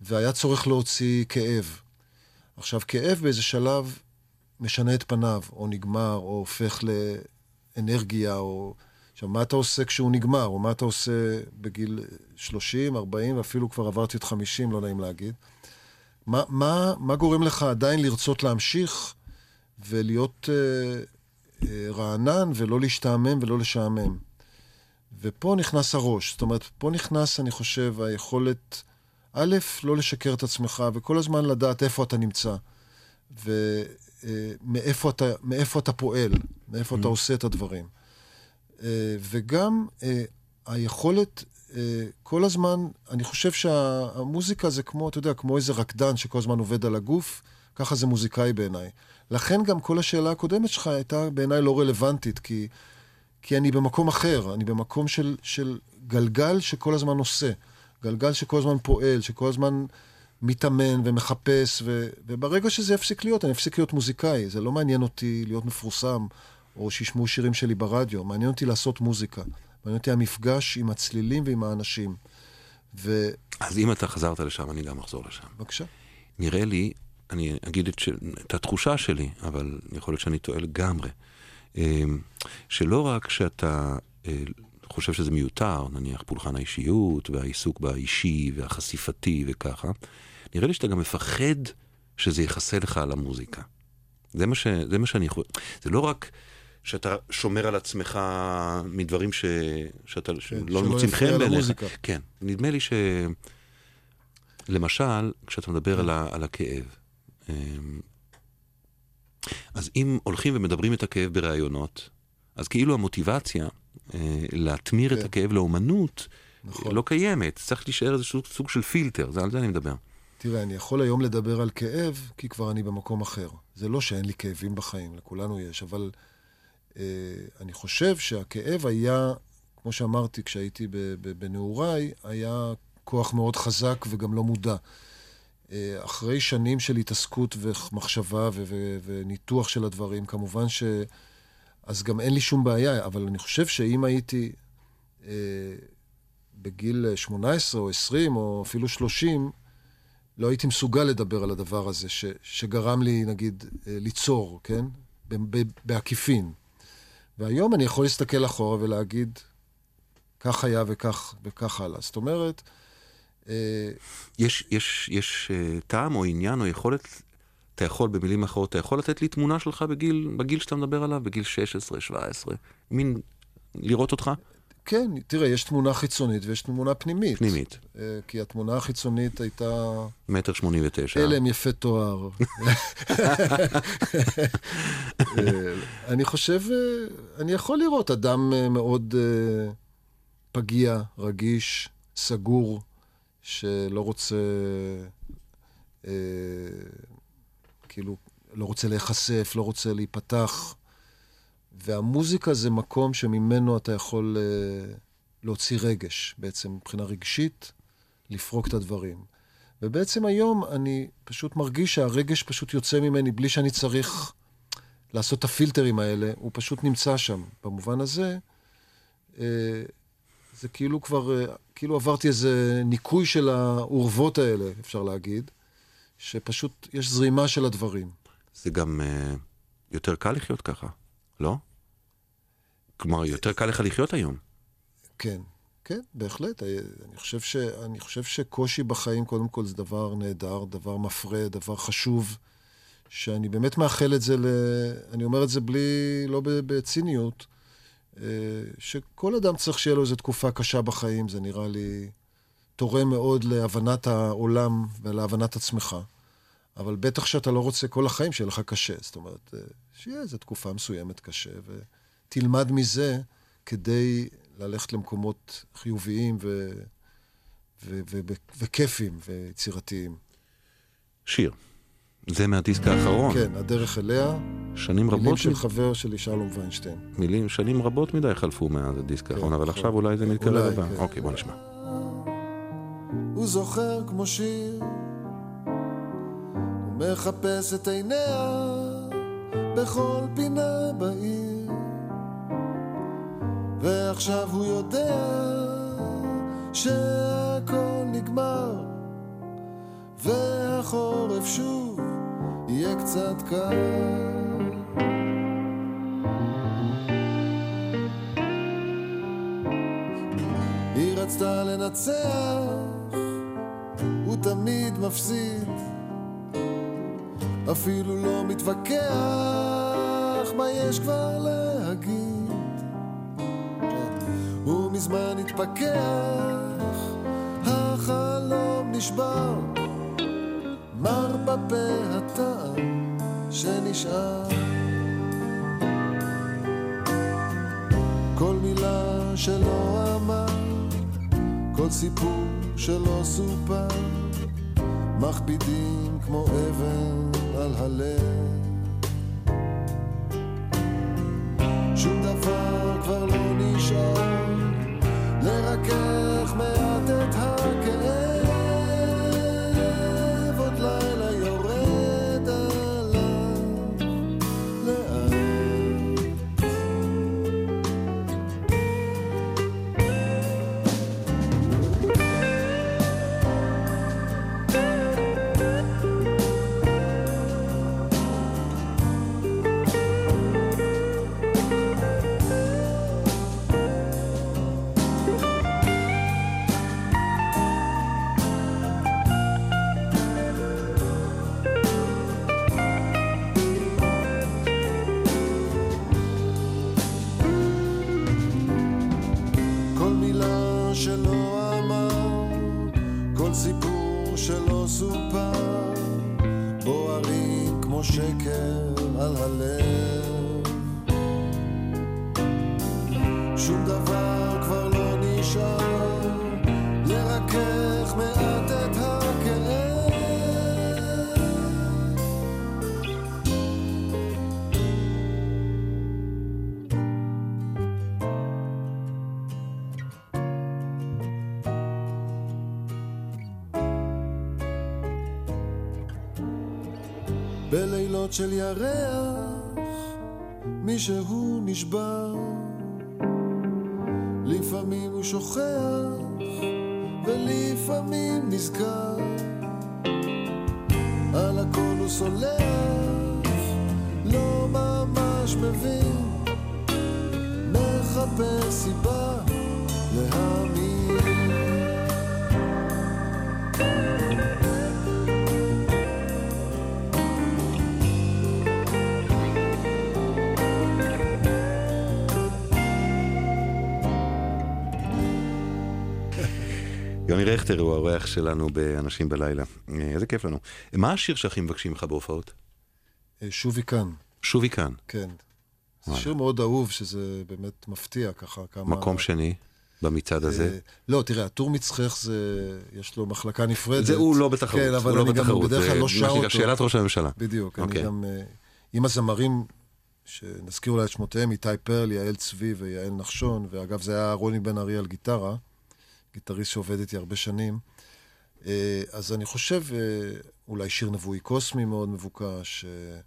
Speaker 3: והיה צורך להוציא כאב. עכשיו, כאב באיזה שלב משנה את פניו, או נגמר, או הופך לאנרגיה, או... עכשיו, מה אתה עושה כשהוא נגמר, או מה אתה עושה בגיל 30, 40, ואפילו כבר עברתי את 50, לא נעים להגיד. מה, מה, מה גורם לך עדיין לרצות להמשיך ולהיות אה, אה, רענן ולא להשתעמם ולא לשעמם? ופה נכנס הראש. זאת אומרת, פה נכנס, אני חושב, היכולת, א', לא לשקר את עצמך, וכל הזמן לדעת איפה אתה נמצא, ומאיפה אתה, מאיפה אתה פועל, מאיפה אתה עושה את הדברים. אה, וגם אה, היכולת אה, כל הזמן, אני חושב שהמוזיקה זה כמו, אתה יודע, כמו איזה רקדן שכל הזמן עובד על הגוף, ככה זה מוזיקאי בעיניי. לכן גם כל השאלה הקודמת שלך הייתה בעיניי לא רלוונטית, כי, כי אני במקום אחר, אני במקום של, של גלגל שכל הזמן עושה, גלגל שכל הזמן פועל, שכל הזמן מתאמן ומחפש, ו, וברגע שזה יפסיק להיות, אני אפסיק להיות מוזיקאי. זה לא מעניין אותי להיות מפורסם, או שישמעו שירים שלי ברדיו, מעניין אותי לעשות מוזיקה. מעניין אותי המפגש עם הצלילים ועם האנשים. ובבקשה.
Speaker 2: אז אם אתה חזרת לשם, אני גם אחזור לשם. נראה לי, אני אגיד את, ש... את התחושה שלי, אבל יכול להיות שאני טועה לגמרי, אמ, שלא רק שאתה אה, חושב שזה מיותר, נניח פולחן האישיות והעיסוק באישי והחשיפתי וככה, נראה לי שאתה גם מפחד שזה יכסה לך על המוזיקה. זה מה, ש... זה מה שאני יכול... זה לא רק... שאתה שומר על עצמך מדברים ש... שאתה...
Speaker 3: כן,
Speaker 2: שלא מוצאים חן בעיניך. כן. נדמה לי ש... למשל, כשאתה מדבר על, ה... על הכאב, אמ, אז אם הולכים ומדברים את הכאב בראיונות, אז כאילו המוטיבציה אה, להתמיר את
Speaker 3: כן.
Speaker 2: הכאב לאומנות
Speaker 3: נכון.
Speaker 2: לא קיימת. צריך להישאר איזה סוג, של פילטר, זה על זה אני מדבר.
Speaker 3: תראה, אני יכול היום לדבר על כאב, כי כבר אני במקום אחר. זה לא שאין לי כאבים בחיים, לכולנו יש, אבל אני חושב שהכאב היה, כמו שאמרתי כשהייתי בנעוריי, היה כוח מאוד חזק וגם לא מודע. אה, אחרי שנים של התעסקות ומחשבה ו- ו- וניתוח של הדברים, כמובן ש... אז גם אין לי שום בעיה, אבל אני חושב שאם הייתי אה, בגיל 18 או 20 או אפילו 30, לא הייתי מסוגל לדבר על הדבר הזה, ש, שגרם לי, נגיד, אה, ליצור, כן? ב- ב- בעקיפין. והיום אני יכול להסתכל אחורה ולהגיד, כך היה וכך וכך הלאה. זאת אומרת, אה,
Speaker 2: יש, יש, יש uh, טעם או עניין או יכולת, אתה יכול, במילים אחרות, אתה יכול לתת לי תמונה שלך בגיל, בגיל שאתה מדבר עליו, בגיל 16, 17, מין, לראות אותך?
Speaker 3: כן, תראה, יש תמונה חיצונית ויש תמונה פנימית.
Speaker 2: פנימית.
Speaker 3: אה, כי התמונה החיצונית הייתה
Speaker 2: מטר שמונים ותשע.
Speaker 3: הלם יפה תואר. [laughs] אה, אני חושב, אה, אני יכול לראות אדם מאוד פגיע, רגיש, סגור, שלא רוצה, כאילו, לא רוצה להיחשף, לא רוצה להיפתח. והמוזיקה זה מקום שממנו אתה יכול אה, להוציא רגש, בעצם מבחינה רגשית, לפרוק את הדברים. ובעצם היום אני פשוט מרגיש שהרגש פשוט יוצא ממני בלי שאני צריך לעשות את הפילטרים האלה, הוא פשוט נמצא שם. במובן הזה, אה,
Speaker 5: זה כאילו כבר, אה, כאילו עברתי איזה ניקוי של האורוות האלה, אפשר להגיד, שפשוט יש זרימה של הדברים.
Speaker 2: זה גם uh, יותר קל לחיות ככה, לא? כלומר, יותר קל לך לחיות היום.
Speaker 5: כן, כן, בהחלט. אה, אני חושב, ש, אני חושב שקושי בחיים, קודם כל, זה דבר נהדר, דבר מפרה, דבר חשוב, שאני באמת מאחל את זה ל... אני אומר את זה בלי, לא בציניות, אה, שכל אדם צריך שיהיה לו איזו תקופה קשה בחיים, זה נראה לי תורם מאוד להבנת העולם ולהבנת עצמך. אבל בטח שאתה לא רוצה כל החיים שיהיה לך קשה. זאת אומרת, אה, שיהיה איזו תקופה מסוימת קשה, ותלמד מזה כדי ללכת למקומות חיוביים ו... ו... ו... ו... וכיפים ויצירתיים.
Speaker 2: שיר. זה מהדיסק האחרון.
Speaker 5: כן, הדרך אליה.
Speaker 2: שנים רבות...
Speaker 5: מילים של חבר שלי, שלום ויינשטיין.
Speaker 2: מילים, שנים רבות מדי חלפו מאז הדיסק האחרון, אבל עכשיו אולי זה מתקרב הבא. כן. אוקיי, בוא נשמע.
Speaker 3: הוא זוכר כמו שיר, הוא מחפש את עיניה בכל פינה בעיר, ועכשיו הוא יודע שהכל נגמר, והחורף שוב יהיה קצת קר. היא רצתה לנצח, הוא תמיד מפסיד, אפילו לא מתווכח, מה יש כבר להגיד? הוא מזמן התפכח, החלום נשבר. מר בפה הטעם שנשאר. כל מילה שלא אמר, כל סיפור שלא סופר, מכבידים כמו אבן על הלב. שום דבר כבר של ירח, מישהו נשבר. לפעמים הוא שוכח, ולפעמים נזכר. על הכל הוא סולח, לא ממש מבין, מחפש סיבה להאמין.
Speaker 2: יוני רכטר הוא האורח שלנו ב"אנשים בלילה". אה, איזה כיף לנו. מה השיר שהכי מבקשים ממך בהופעות?
Speaker 5: אה, שובי כאן.
Speaker 2: שובי כאן.
Speaker 5: כן. זה שיר מאוד אהוב, שזה באמת מפתיע ככה כמה...
Speaker 2: מקום שני במצעד הזה? אה,
Speaker 5: לא, תראה, הטור מצחך זה, יש לו מחלקה נפרדת.
Speaker 2: זה הוא לא בתחרות.
Speaker 5: כן, אבל אני גם בדרך כלל לא שר אותו.
Speaker 2: שאלת ראש הממשלה.
Speaker 5: בדיוק, אני אוקיי. גם... עם הזמרים, שנזכיר אולי את שמותיהם, איתי פרל, יעל צבי ויעל נחשון, ואגב, זה היה רוני בן ארי על גיטרה. גיטריסט שעובד איתי הרבה שנים. אה, אז אני חושב, אה, אולי שיר נבואי קוסמי מאוד מבוקש. אה,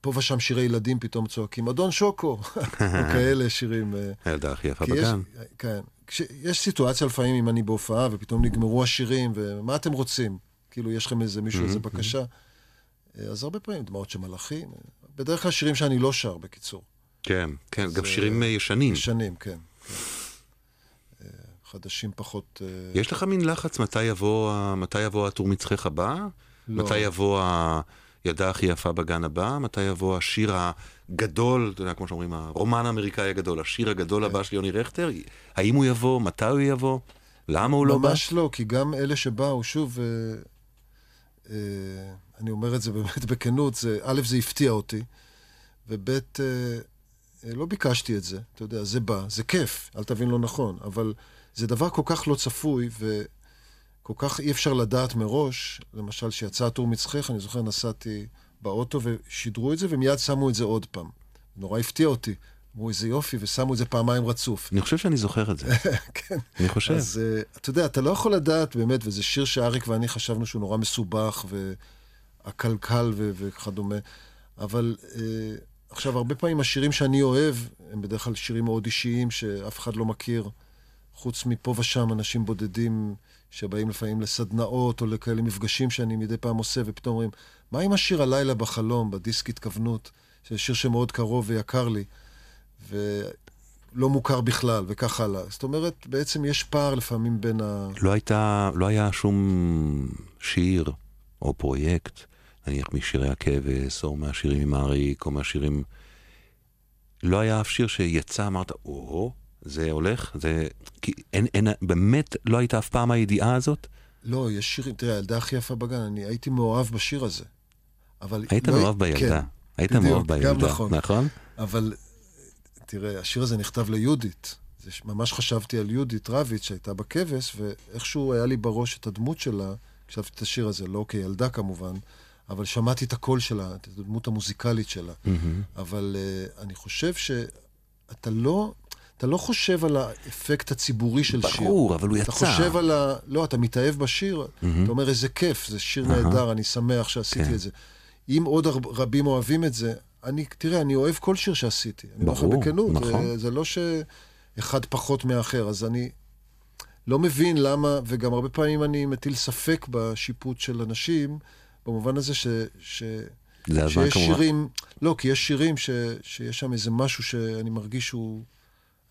Speaker 3: פה ושם שירי ילדים פתאום צועקים, אדון שוקו, [laughs] או כאלה שירים.
Speaker 2: הילדה הכי יפה בגן.
Speaker 3: כן. יש סיטואציה לפעמים, אם אני בהופעה, ופתאום נגמרו השירים, ומה אתם רוצים? כאילו, יש לכם איזה מישהו, איזה בקשה. אה, אז הרבה פעמים, דמעות של מלאכים. בדרך כלל שירים שאני לא שר, בקיצור.
Speaker 2: כן, כן, גם שירים אה, ישנים.
Speaker 3: שנים, כן. כן. חדשים פחות... אה,
Speaker 2: יש לך מין לחץ מתי יבוא, מתי יבוא הטור מצחך הבא?
Speaker 3: לא.
Speaker 2: מתי יבוא הילדה הכי יפה בגן הבא? מתי יבוא השיר הגדול, אתה יודע, כמו שאומרים, הרומן האמריקאי הגדול, השיר הגדול הבא של יוני רכטר? האם הוא יבוא? מתי הוא יבוא? למה הוא לא בא?
Speaker 3: ממש לא, כי גם אלה שבאו, שוב, אה, אה, אני אומר את זה באמת [laughs] בכנות, זה, א', זה הפתיע אותי, וב', אה, אה, לא ביקשתי את זה, אתה יודע, זה בא, זה כיף, אל תבין לא נכון, אבל זה דבר כל כך לא צפוי, וכל כך אי אפשר לדעת מראש, למשל, שיצא הטור מצחך, אני זוכר, נסעתי באוטו ושידרו את זה, ומיד שמו את זה עוד פעם. נורא הפתיע אותי. אמרו, איזה יופי, ושמו את זה פעמיים רצוף.
Speaker 2: אני חושב שאני זוכר את זה. [laughs]
Speaker 3: כן.
Speaker 2: אני חושב.
Speaker 3: אז uh, אתה יודע, אתה לא יכול לדעת באמת, וזה שיר שאריק ואני חשבנו שהוא נורא מסובך ועקלקל ו- וכדומה, אבל uh, עכשיו, הרבה פעמים השירים שאני אוהב, הם בדרך כלל שירים מאוד אישיים שאף אחד לא מכיר, חוץ מפה ושם אנשים בודדים שבאים לפעמים לסדנאות או לכאלה מפגשים שאני מדי פעם עושה, ופתאום אומרים, מה עם השיר הלילה בחלום, בדיסק התכוונות, שזה שיר שמאוד קרוב ויקר לי, ולא מוכר בכלל, וכך הלאה. זאת אומרת, בעצם יש פער לפעמים בין ה...
Speaker 2: לא הייתה, לא היה שום שיר או פרויקט, נניח משירי הכבש, או מהשירים עם אריק, או מהשירים... לא היה אף שיר שיצא, אמרת, או, זה הולך, זה... כי אין, אין, באמת לא הייתה אף פעם הידיעה הזאת?
Speaker 3: לא, יש שירים, תראה, הילדה הכי יפה בגן, אני הייתי מאוהב בשיר הזה. אבל...
Speaker 2: היית
Speaker 3: לא...
Speaker 2: מאוהב בילדה.
Speaker 3: כן,
Speaker 2: היית
Speaker 3: בדיוק,
Speaker 2: מאוהב בילדה,
Speaker 3: גם נכון.
Speaker 2: נכון?
Speaker 3: אבל תראה, השיר הזה נכתב ליהודית. זה ממש חשבתי על יהודית רביץ שהייתה בכבש, ואיכשהו היה לי בראש את הדמות שלה, חשבתי את השיר הזה, לא כילדה כמובן, אבל שמעתי את הקול שלה, את הדמות המוזיקלית שלה. אבל uh, אני חושב שאתה לא... אתה לא חושב על האפקט הציבורי של שיר.
Speaker 2: ברור, אבל הוא
Speaker 3: אתה
Speaker 2: יצא.
Speaker 3: חושב על ה... לא, אתה מתאהב בשיר, אתה אומר, איזה כיף, זה שיר נהדר, אני שמח שעשיתי
Speaker 2: כן.
Speaker 3: את זה. אם עוד רבים אוהבים את זה, אני, תראה, אני אוהב כל שיר שעשיתי. אני אומר לך
Speaker 2: ברור,
Speaker 3: בכנות,
Speaker 2: נכון.
Speaker 3: זה, זה לא שאחד פחות מהאחר, אז אני לא מבין למה, וגם הרבה פעמים אני מטיל ספק בשיפוט של אנשים, במובן הזה ש... ש
Speaker 2: זה הזמן כמובן.
Speaker 3: שירים, לא, כי יש שירים ש, שיש שם איזה משהו שאני מרגיש שהוא...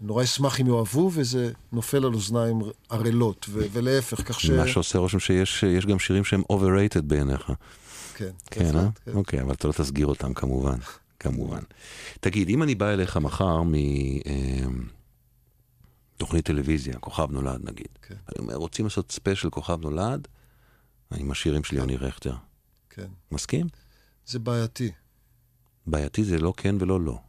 Speaker 3: נורא אשמח אם יאהבו, וזה נופל על אוזניים ערלות, ו- ולהפך, כך ש...
Speaker 2: מה שעושה רושם שיש יש גם שירים שהם overrated בעיניך.
Speaker 3: כן,
Speaker 2: כן, אה?
Speaker 3: כן.
Speaker 2: אוקיי, אבל אתה לא תסגיר אותם כמובן, כמובן. תגיד, אם אני בא אליך מחר מתוכנית טלוויזיה, כוכב נולד נגיד,
Speaker 3: כן.
Speaker 2: אני אומר, רוצים לעשות ספיישל כוכב נולד, עם השירים של יוני רכטר.
Speaker 3: כן.
Speaker 2: מסכים?
Speaker 3: זה בעייתי.
Speaker 2: בעייתי זה לא כן ולא לא.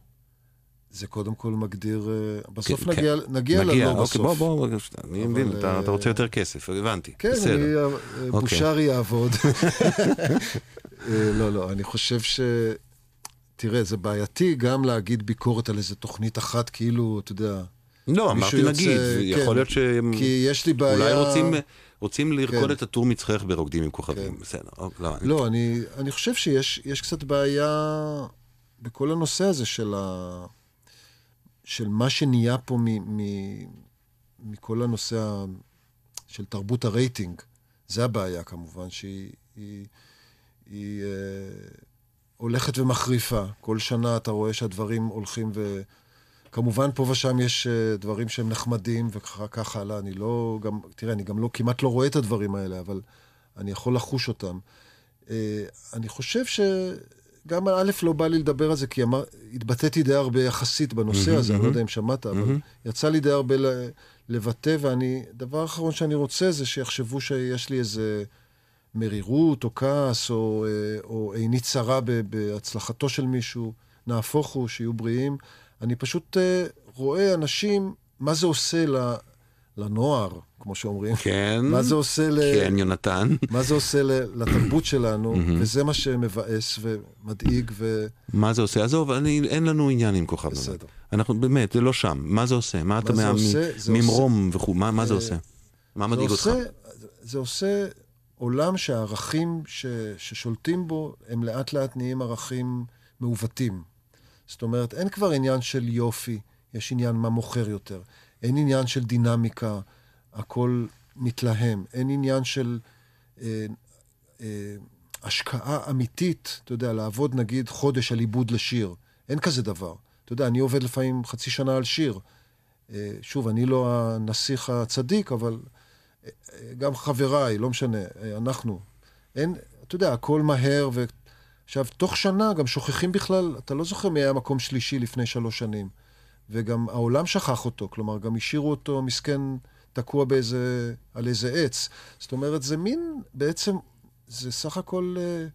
Speaker 3: זה קודם כל מגדיר... אה, בסוף
Speaker 2: כן,
Speaker 3: נגיע,
Speaker 2: כן.
Speaker 3: נגיע ללא
Speaker 2: אוקיי,
Speaker 3: בסוף.
Speaker 2: בוא, בוא, אני
Speaker 3: אבל,
Speaker 2: מבין, אתה-
Speaker 3: אה,
Speaker 2: אתה רוצה יותר כסף, הבנתי.
Speaker 3: כן,
Speaker 2: בסדר.
Speaker 3: אני, אה,
Speaker 2: אוקיי.
Speaker 3: בושרי יעבוד. [laughs] אה, לא, לא, אני חושב ש... תראה, זה בעייתי גם להגיד ביקורת על איזה תוכנית אחת, כאילו, אתה יודע...
Speaker 2: לא, אמרתי
Speaker 3: יוצא-
Speaker 2: נגיד,
Speaker 3: כן.
Speaker 2: יכול להיות שהם...
Speaker 3: כי יש לי בעיה...
Speaker 2: אולי רוצים, רוצים לרקוד
Speaker 3: כן.
Speaker 2: את הטור מצחך ברוקדים עם כוכבים,
Speaker 3: כן.
Speaker 2: בסדר. או- לא, אני-
Speaker 3: לא, אני, אני חושב שיש יש קצת בעיה בכל הנושא הזה של, ה, של מה שנהיה פה מ, מ, מכל הנושא של תרבות הרייטינג. זה הבעיה כמובן, שהיא היא, היא, אה, הולכת ומחריפה. כל שנה אתה רואה שהדברים הולכים ו... כמובן, פה ושם יש אה, דברים שהם נחמדים, ככה הלאה. אני לא, גם, תראה, אני גם לא, כמעט לא רואה את הדברים האלה, אבל אני יכול לחוש אותם. אה, אני חושב שגם א', לא בא לי לדבר על זה, כי אמר, התבטאתי די הרבה יחסית בנושא הזה, אני לא יודע אם שמעת, אבל יצא לי די הרבה לבטא, ואני, דבר אחרון שאני רוצה זה שיחשבו שיש לי איזה מרירות או כעס, או, אה, או עיני צרה בהצלחתו של מישהו, נהפוך הוא, שיהיו בריאים. אני פשוט אה, רואה אנשים, מה זה עושה ל- לנוער, כמו שאומרים.
Speaker 2: כן,
Speaker 3: מה זה עושה ל...
Speaker 2: כן, יונתן.
Speaker 3: מה זה עושה ל- לתרבות שלנו, וזה מה שמבאס ומדאיג, ו...
Speaker 2: מה זה עושה? עזוב, אני, אין לנו עניין עם כוכב נולד.
Speaker 3: בסדר.
Speaker 2: אנחנו באמת, זה לא שם. מה זה עושה? מה אתה מה- ממרום וכו', מה מה זה
Speaker 3: אה,
Speaker 2: עושה? מה מדאיג אותך?
Speaker 3: זה עושה עולם שהערכים ש, ששולטים בו, הם לאט לאט נהיים ערכים מעוותים. זאת אומרת, אין כבר עניין של יופי, יש עניין מה מוכר יותר. אין עניין של דינמיקה, הכל מתלהם. אין עניין של אה, אה, השקעה אמיתית, אתה יודע, לעבוד נגיד חודש על עיבוד לשיר. אין כזה דבר. אתה יודע, אני עובד לפעמים חצי שנה על שיר. אה, שוב, אני לא הנסיך הצדיק, אבל אה, אה, גם חבריי, לא משנה, אה, אנחנו. אין, אתה יודע, הכל מהר, ו... עכשיו, תוך שנה גם שוכחים בכלל, אתה לא זוכר מי היה מקום שלישי לפני שלוש שנים. וגם העולם שכח אותו, כלומר, גם השאירו אותו מסכן תקוע באיזה, על איזה עץ. זאת אומרת, זה מין, בעצם, זה סך הכל, אה,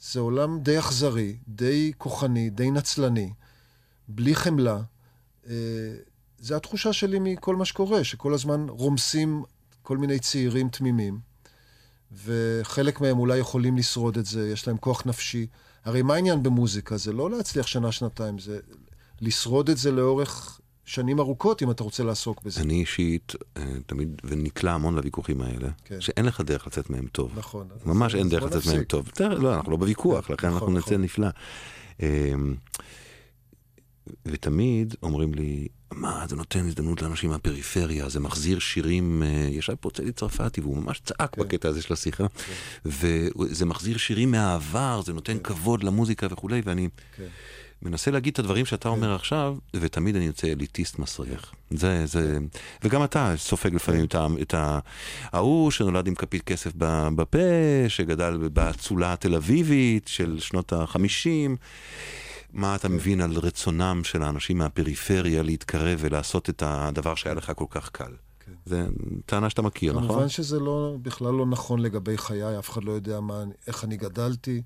Speaker 3: זה עולם די אכזרי, די כוחני, די נצלני, בלי חמלה. אה, זה התחושה שלי מכל מה שקורה, שכל הזמן רומסים כל מיני צעירים תמימים, וחלק מהם אולי יכולים לשרוד את זה, יש להם כוח נפשי. הרי מה העניין במוזיקה? זה לא להצליח שנה-שנתיים, זה לשרוד את זה לאורך שנים ארוכות, אם אתה רוצה לעסוק בזה.
Speaker 2: אני אישית אה, תמיד, ונקלע המון לוויכוחים האלה,
Speaker 3: כן.
Speaker 2: שאין לך דרך לצאת מהם טוב.
Speaker 3: נכון.
Speaker 2: ממש אין דרך לצאת מהם. טוב. תראה, לא, אנחנו לא בוויכוח, לכן
Speaker 3: נכון,
Speaker 2: אנחנו נצא
Speaker 3: נכון.
Speaker 2: נפלא. אמ, ותמיד אומרים לי, מה, זה נותן הזדמנות לאנשים מהפריפריה, זה מחזיר שירים, אה, ישב פה צדי צרפתי והוא ממש צעק
Speaker 3: כן.
Speaker 2: בקטע הזה של השיחה, וזה מחזיר שירים מהעבר, זה נותן כבוד למוזיקה וכולי, ואני
Speaker 3: כן.
Speaker 2: מנסה להגיד את הדברים שאתה אומר עכשיו, ותמיד אני יוצא אליטיסט מסריח. זה, זה, וגם אתה סופג לפעמים את ה... את ה... ההוא שנולד עם כפית כסף בפה, שגדל באצולה התל אביבית של שנות החמישים. מה אתה מבין על רצונם של האנשים מהפריפריה להתקרב ולעשות את הדבר שהיה לך כל כך קל?
Speaker 3: כן.
Speaker 2: זה טענה שאתה מכיר, נכון?
Speaker 3: כמובן שזה לא, בכלל לא נכון לגבי חיי, אף אחד לא יודע מה, איך אני גדלתי,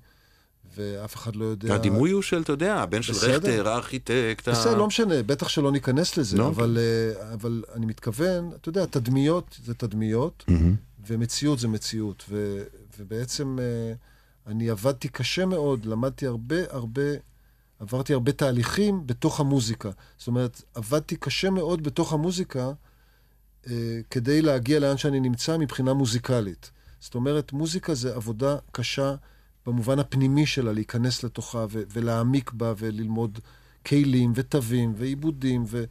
Speaker 3: ואף אחד לא יודע...
Speaker 2: הדימוי הוא של, אתה יודע, הבן של. רכטר, הארכיטקט.
Speaker 3: בסדר, לא משנה, בטח שלא ניכנס לזה,
Speaker 2: לא,
Speaker 3: אבל, אה, אבל אני מתכוון, אתה יודע, תדמיות זה תדמיות. ומציאות זה מציאות. ו, ובעצם אה, אני עבדתי קשה מאוד, למדתי הרבה הרבה, עברתי הרבה תהליכים בתוך המוזיקה. זאת אומרת, עבדתי קשה מאוד בתוך המוזיקה אה, כדי להגיע לאן שאני נמצא מבחינה מוזיקלית. זאת אומרת, מוזיקה זה עבודה קשה במובן הפנימי שלה, להיכנס לתוכה ו- ולהעמיק בה וללמוד כלים ותווים ועיבודים ו-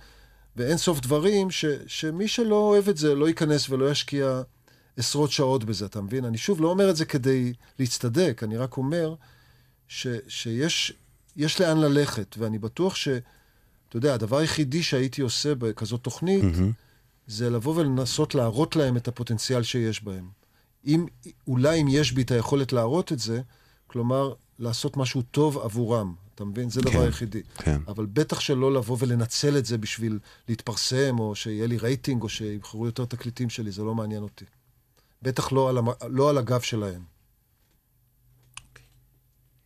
Speaker 3: ואין סוף דברים ש- שמי שלא אוהב את זה לא ייכנס ולא ישקיע עשרות שעות בזה, אתה מבין? אני שוב לא אומר את זה כדי להצטדק, אני רק אומר ש- שיש יש לאן ללכת, ואני בטוח ש... אתה יודע, הדבר היחידי שהייתי עושה בכזאת תוכנית,
Speaker 2: מהמם.
Speaker 3: זה לבוא ולנסות להראות להם את הפוטנציאל שיש בהם. אם, אולי אם יש בי את היכולת להראות את זה, כלומר, לעשות משהו טוב עבורם. אתה מבין? זה
Speaker 2: כן,
Speaker 3: דבר היחידי.
Speaker 2: כן.
Speaker 3: אבל בטח שלא לבוא ולנצל את זה בשביל להתפרסם, או שיהיה לי רייטינג, או שיבחרו יותר תקליטים שלי, זה לא מעניין אותי. בטח לא על, המ... לא על הגב שלהם.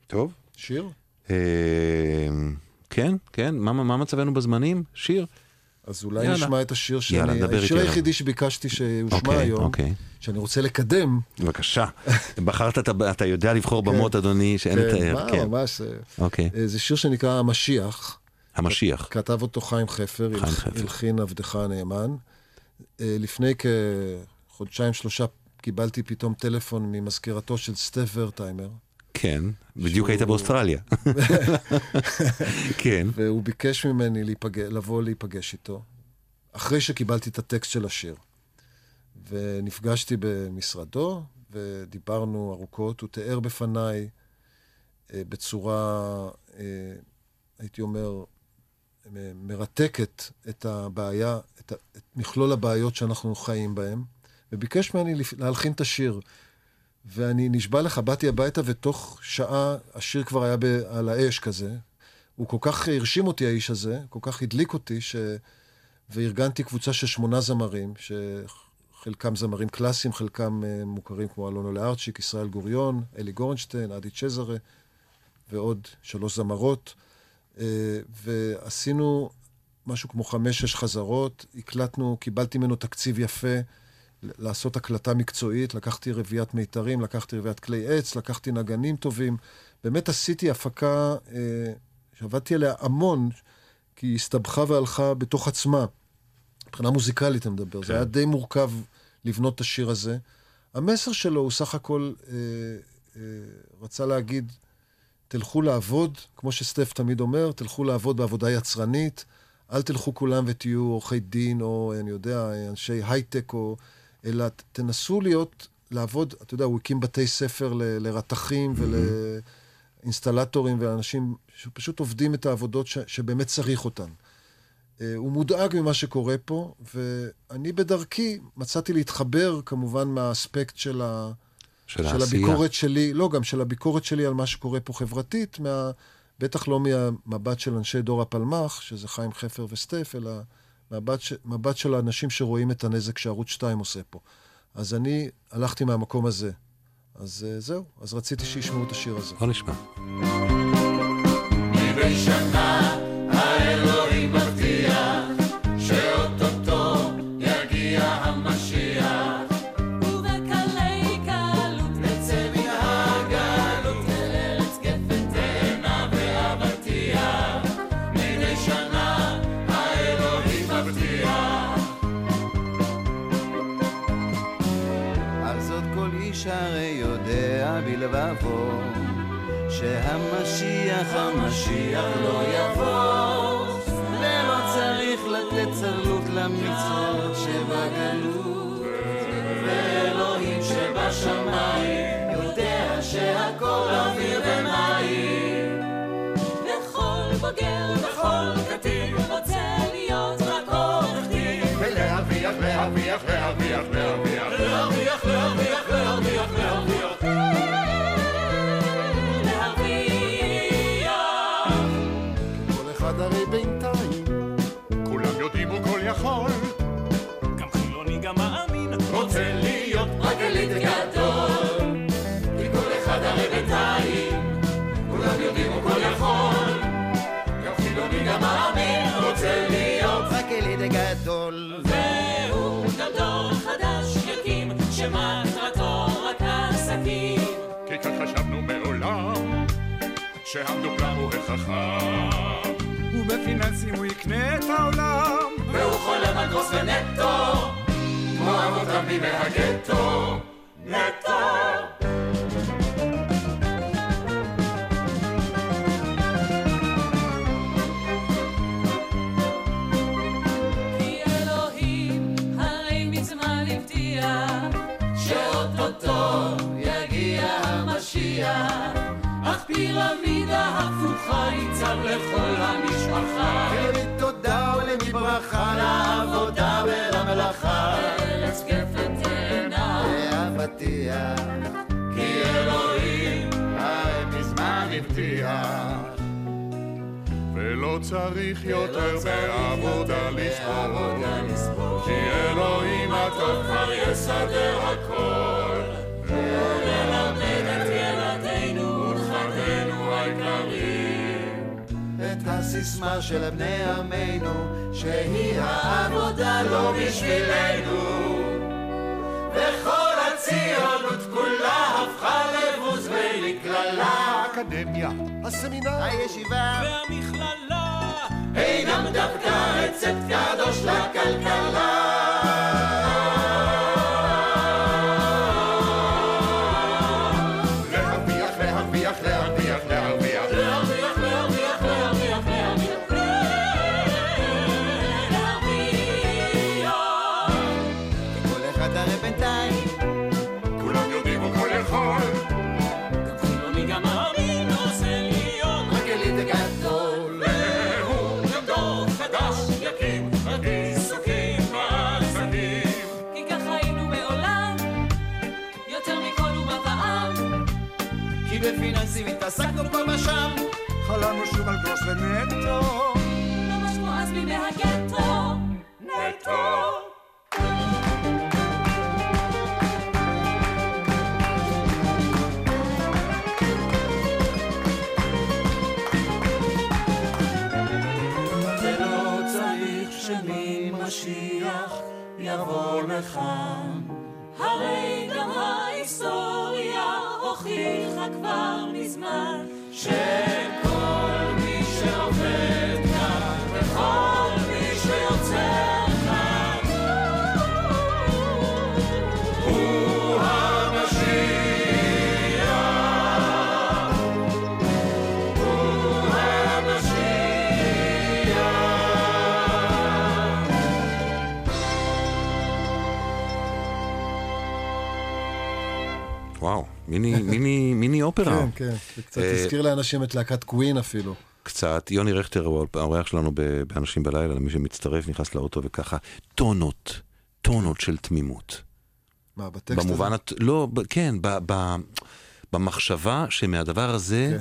Speaker 2: טוב.
Speaker 3: שיר?
Speaker 2: אה, כן, כן, מה, מה מצבנו בזמנים? שיר.
Speaker 3: אז אולי
Speaker 2: יאללה.
Speaker 3: נשמע את השיר שאני...
Speaker 2: יאללה, דבר איתי
Speaker 3: השיר. היחידי שביקשתי שיושמע
Speaker 2: אוקיי,
Speaker 3: היום,
Speaker 2: אוקיי.
Speaker 3: שאני רוצה לקדם.
Speaker 2: בבקשה. בחרת, את ה- אתה יודע לבחור במות, אדוני, שאין
Speaker 3: כן,
Speaker 2: לתאר.
Speaker 3: מה,
Speaker 2: כן,
Speaker 3: ממש. אה,
Speaker 2: אוקיי.
Speaker 3: אה, זה שיר שנקרא המשיח.
Speaker 2: המשיח.
Speaker 3: כתב אותו חיים חפר,
Speaker 2: חיים חפר.
Speaker 3: הלחין עבדך הנאמן. אה, לפני כחודשיים, שלושה, קיבלתי פתאום טלפון ממזכירתו של סטף ורטהיימר,
Speaker 2: כן, בדיוק
Speaker 3: שהוא-
Speaker 2: היית באוסטרליה. כן.
Speaker 3: והוא ביקש ממני לבוא להיפגש איתו, אחרי שקיבלתי את הטקסט של השיר. ונפגשתי במשרדו, ודיברנו ארוכות. הוא תיאר בפניי אה, בצורה, אה, הייתי אומר, מרתקת את הבעיה, את, ה- את מכלול הבעיות שאנחנו חיים בהן, וביקש ממני להלחין את השיר. ואני נשבע לך, באתי הביתה, ותוך שעה השיר כבר היה ב, על האש כזה. הוא כל כך הרשים אותי, האיש הזה, כל כך הדליק אותי, ש... וארגנתי קבוצה של שמונה זמרים, שחלקם זמרים קלאסיים, חלקם uh, מוכרים כמו אלונו לארצ'יק, ישראל גוריון, אלי גורנשטיין, אדי צ'זרה, ועוד שלוש זמרות. Uh, ועשינו משהו כמו חמש-שש חזרות, הקלטנו, קיבלתי ממנו תקציב יפה לעשות הקלטה מקצועית, לקחתי רביעיית מיתרים, לקחתי רביעיית כלי עץ, לקחתי נגנים טובים. באמת עשיתי הפקה אה, שעבדתי עליה המון, כי היא הסתבכה והלכה בתוך עצמה. מבחינה מוזיקלית אני מדבר. זה היה די מורכב לבנות את השיר הזה. המסר שלו הוא סך הכל אה, אה, רצה להגיד, תלכו לעבוד, כמו שסטף תמיד אומר, תלכו לעבוד בעבודה יצרנית, אל תלכו כולם ותהיו עורכי דין, או אני יודע, אנשי הייטק, או... אלא תנסו להיות, לעבוד, אתה יודע, הוא הקים בתי ספר ל, לרתכים ולאינסטלטורים ולאנשים שפשוט עובדים את העבודות ש, שבאמת צריך אותן. אה, הוא מודאג ממה שקורה פה, ואני בדרכי מצאתי להתחבר כמובן מהאספקט של, ה...
Speaker 2: של,
Speaker 3: של הביקורת שלי, לא, גם של הביקורת שלי על מה שקורה פה חברתית, מה... בטח לא מהמבט של אנשי דור הפלמ"ח, שזה חיים חפר וסטף, אלא מבט, ש... מבט של האנשים שרואים את הנזק שערוץ 2 עושה פה. אז אני הלכתי מהמקום הזה. אז uh, זהו, אז רציתי שישמעו את השיר הזה.
Speaker 2: בוא נשמע.
Speaker 4: מדי שנה האלוהים
Speaker 6: בלבבו, שהמשיח המשיח לא יבוא, ולא צריך לתת צרלות למצוות שבגלות, ואלוהים שבשמיים
Speaker 4: גדול כי כל אחד הרי בינתיים כולם יודעים הוא כל יכול גם חילוני גם מאמין רוצה להיות
Speaker 6: רק אליט גדול
Speaker 1: והוא גם דור חדש יקים שמטרתו רק עסקים
Speaker 4: כי כך חשבנו מעולם שהמדופלם הוא החכם?
Speaker 7: ובפיננסים הוא יקנה את העולם.
Speaker 4: והוא חולם על כוס ונטו כמו אבות רבים מהגטו נטו
Speaker 1: אך פירמידה הפוכה יצב לכל המשפחה.
Speaker 6: ולמי תודה ולמי ברכה, לעבודה ולמלאכה.
Speaker 4: צריך יותר בעבודה לספור, כי אלוהים הטוב כבר יסדר הכל.
Speaker 1: וללמד את ילדינו ונכדינו היקרים
Speaker 6: את הסיסמה של בני עמנו, שהיא העבודה לא בשבילנו. וכל הציונות כולה הפכה לבוז ולקללה.
Speaker 4: האקדמיה, הסמינר,
Speaker 6: הישיבה
Speaker 1: והמכללה
Speaker 6: אינם דווקא רצפט קדוש לכלכלה.
Speaker 7: ונטו
Speaker 1: ממש כמו אז בימי הגטו
Speaker 4: נטו.
Speaker 6: שממשיח יבוא לכאן.
Speaker 1: הרי גם ההיסטוריה הוכיחה כבר מזמן שכל
Speaker 2: מיני, מיני, מיני אופרה.
Speaker 3: כן, כן. זה קצת
Speaker 2: אה,
Speaker 3: הזכיר לאנשים את להקת קווין אפילו.
Speaker 2: קצת. יוני רכטר הוא האורח שלנו באנשים בלילה, למי שמצטרף, נכנס לאוטו וככה, טונות, טונות של תמימות.
Speaker 3: מה, בטקסט הזה?
Speaker 2: במובן, הט- לא, ב- כן, ב, ב, במחשבה שמהדבר הזה,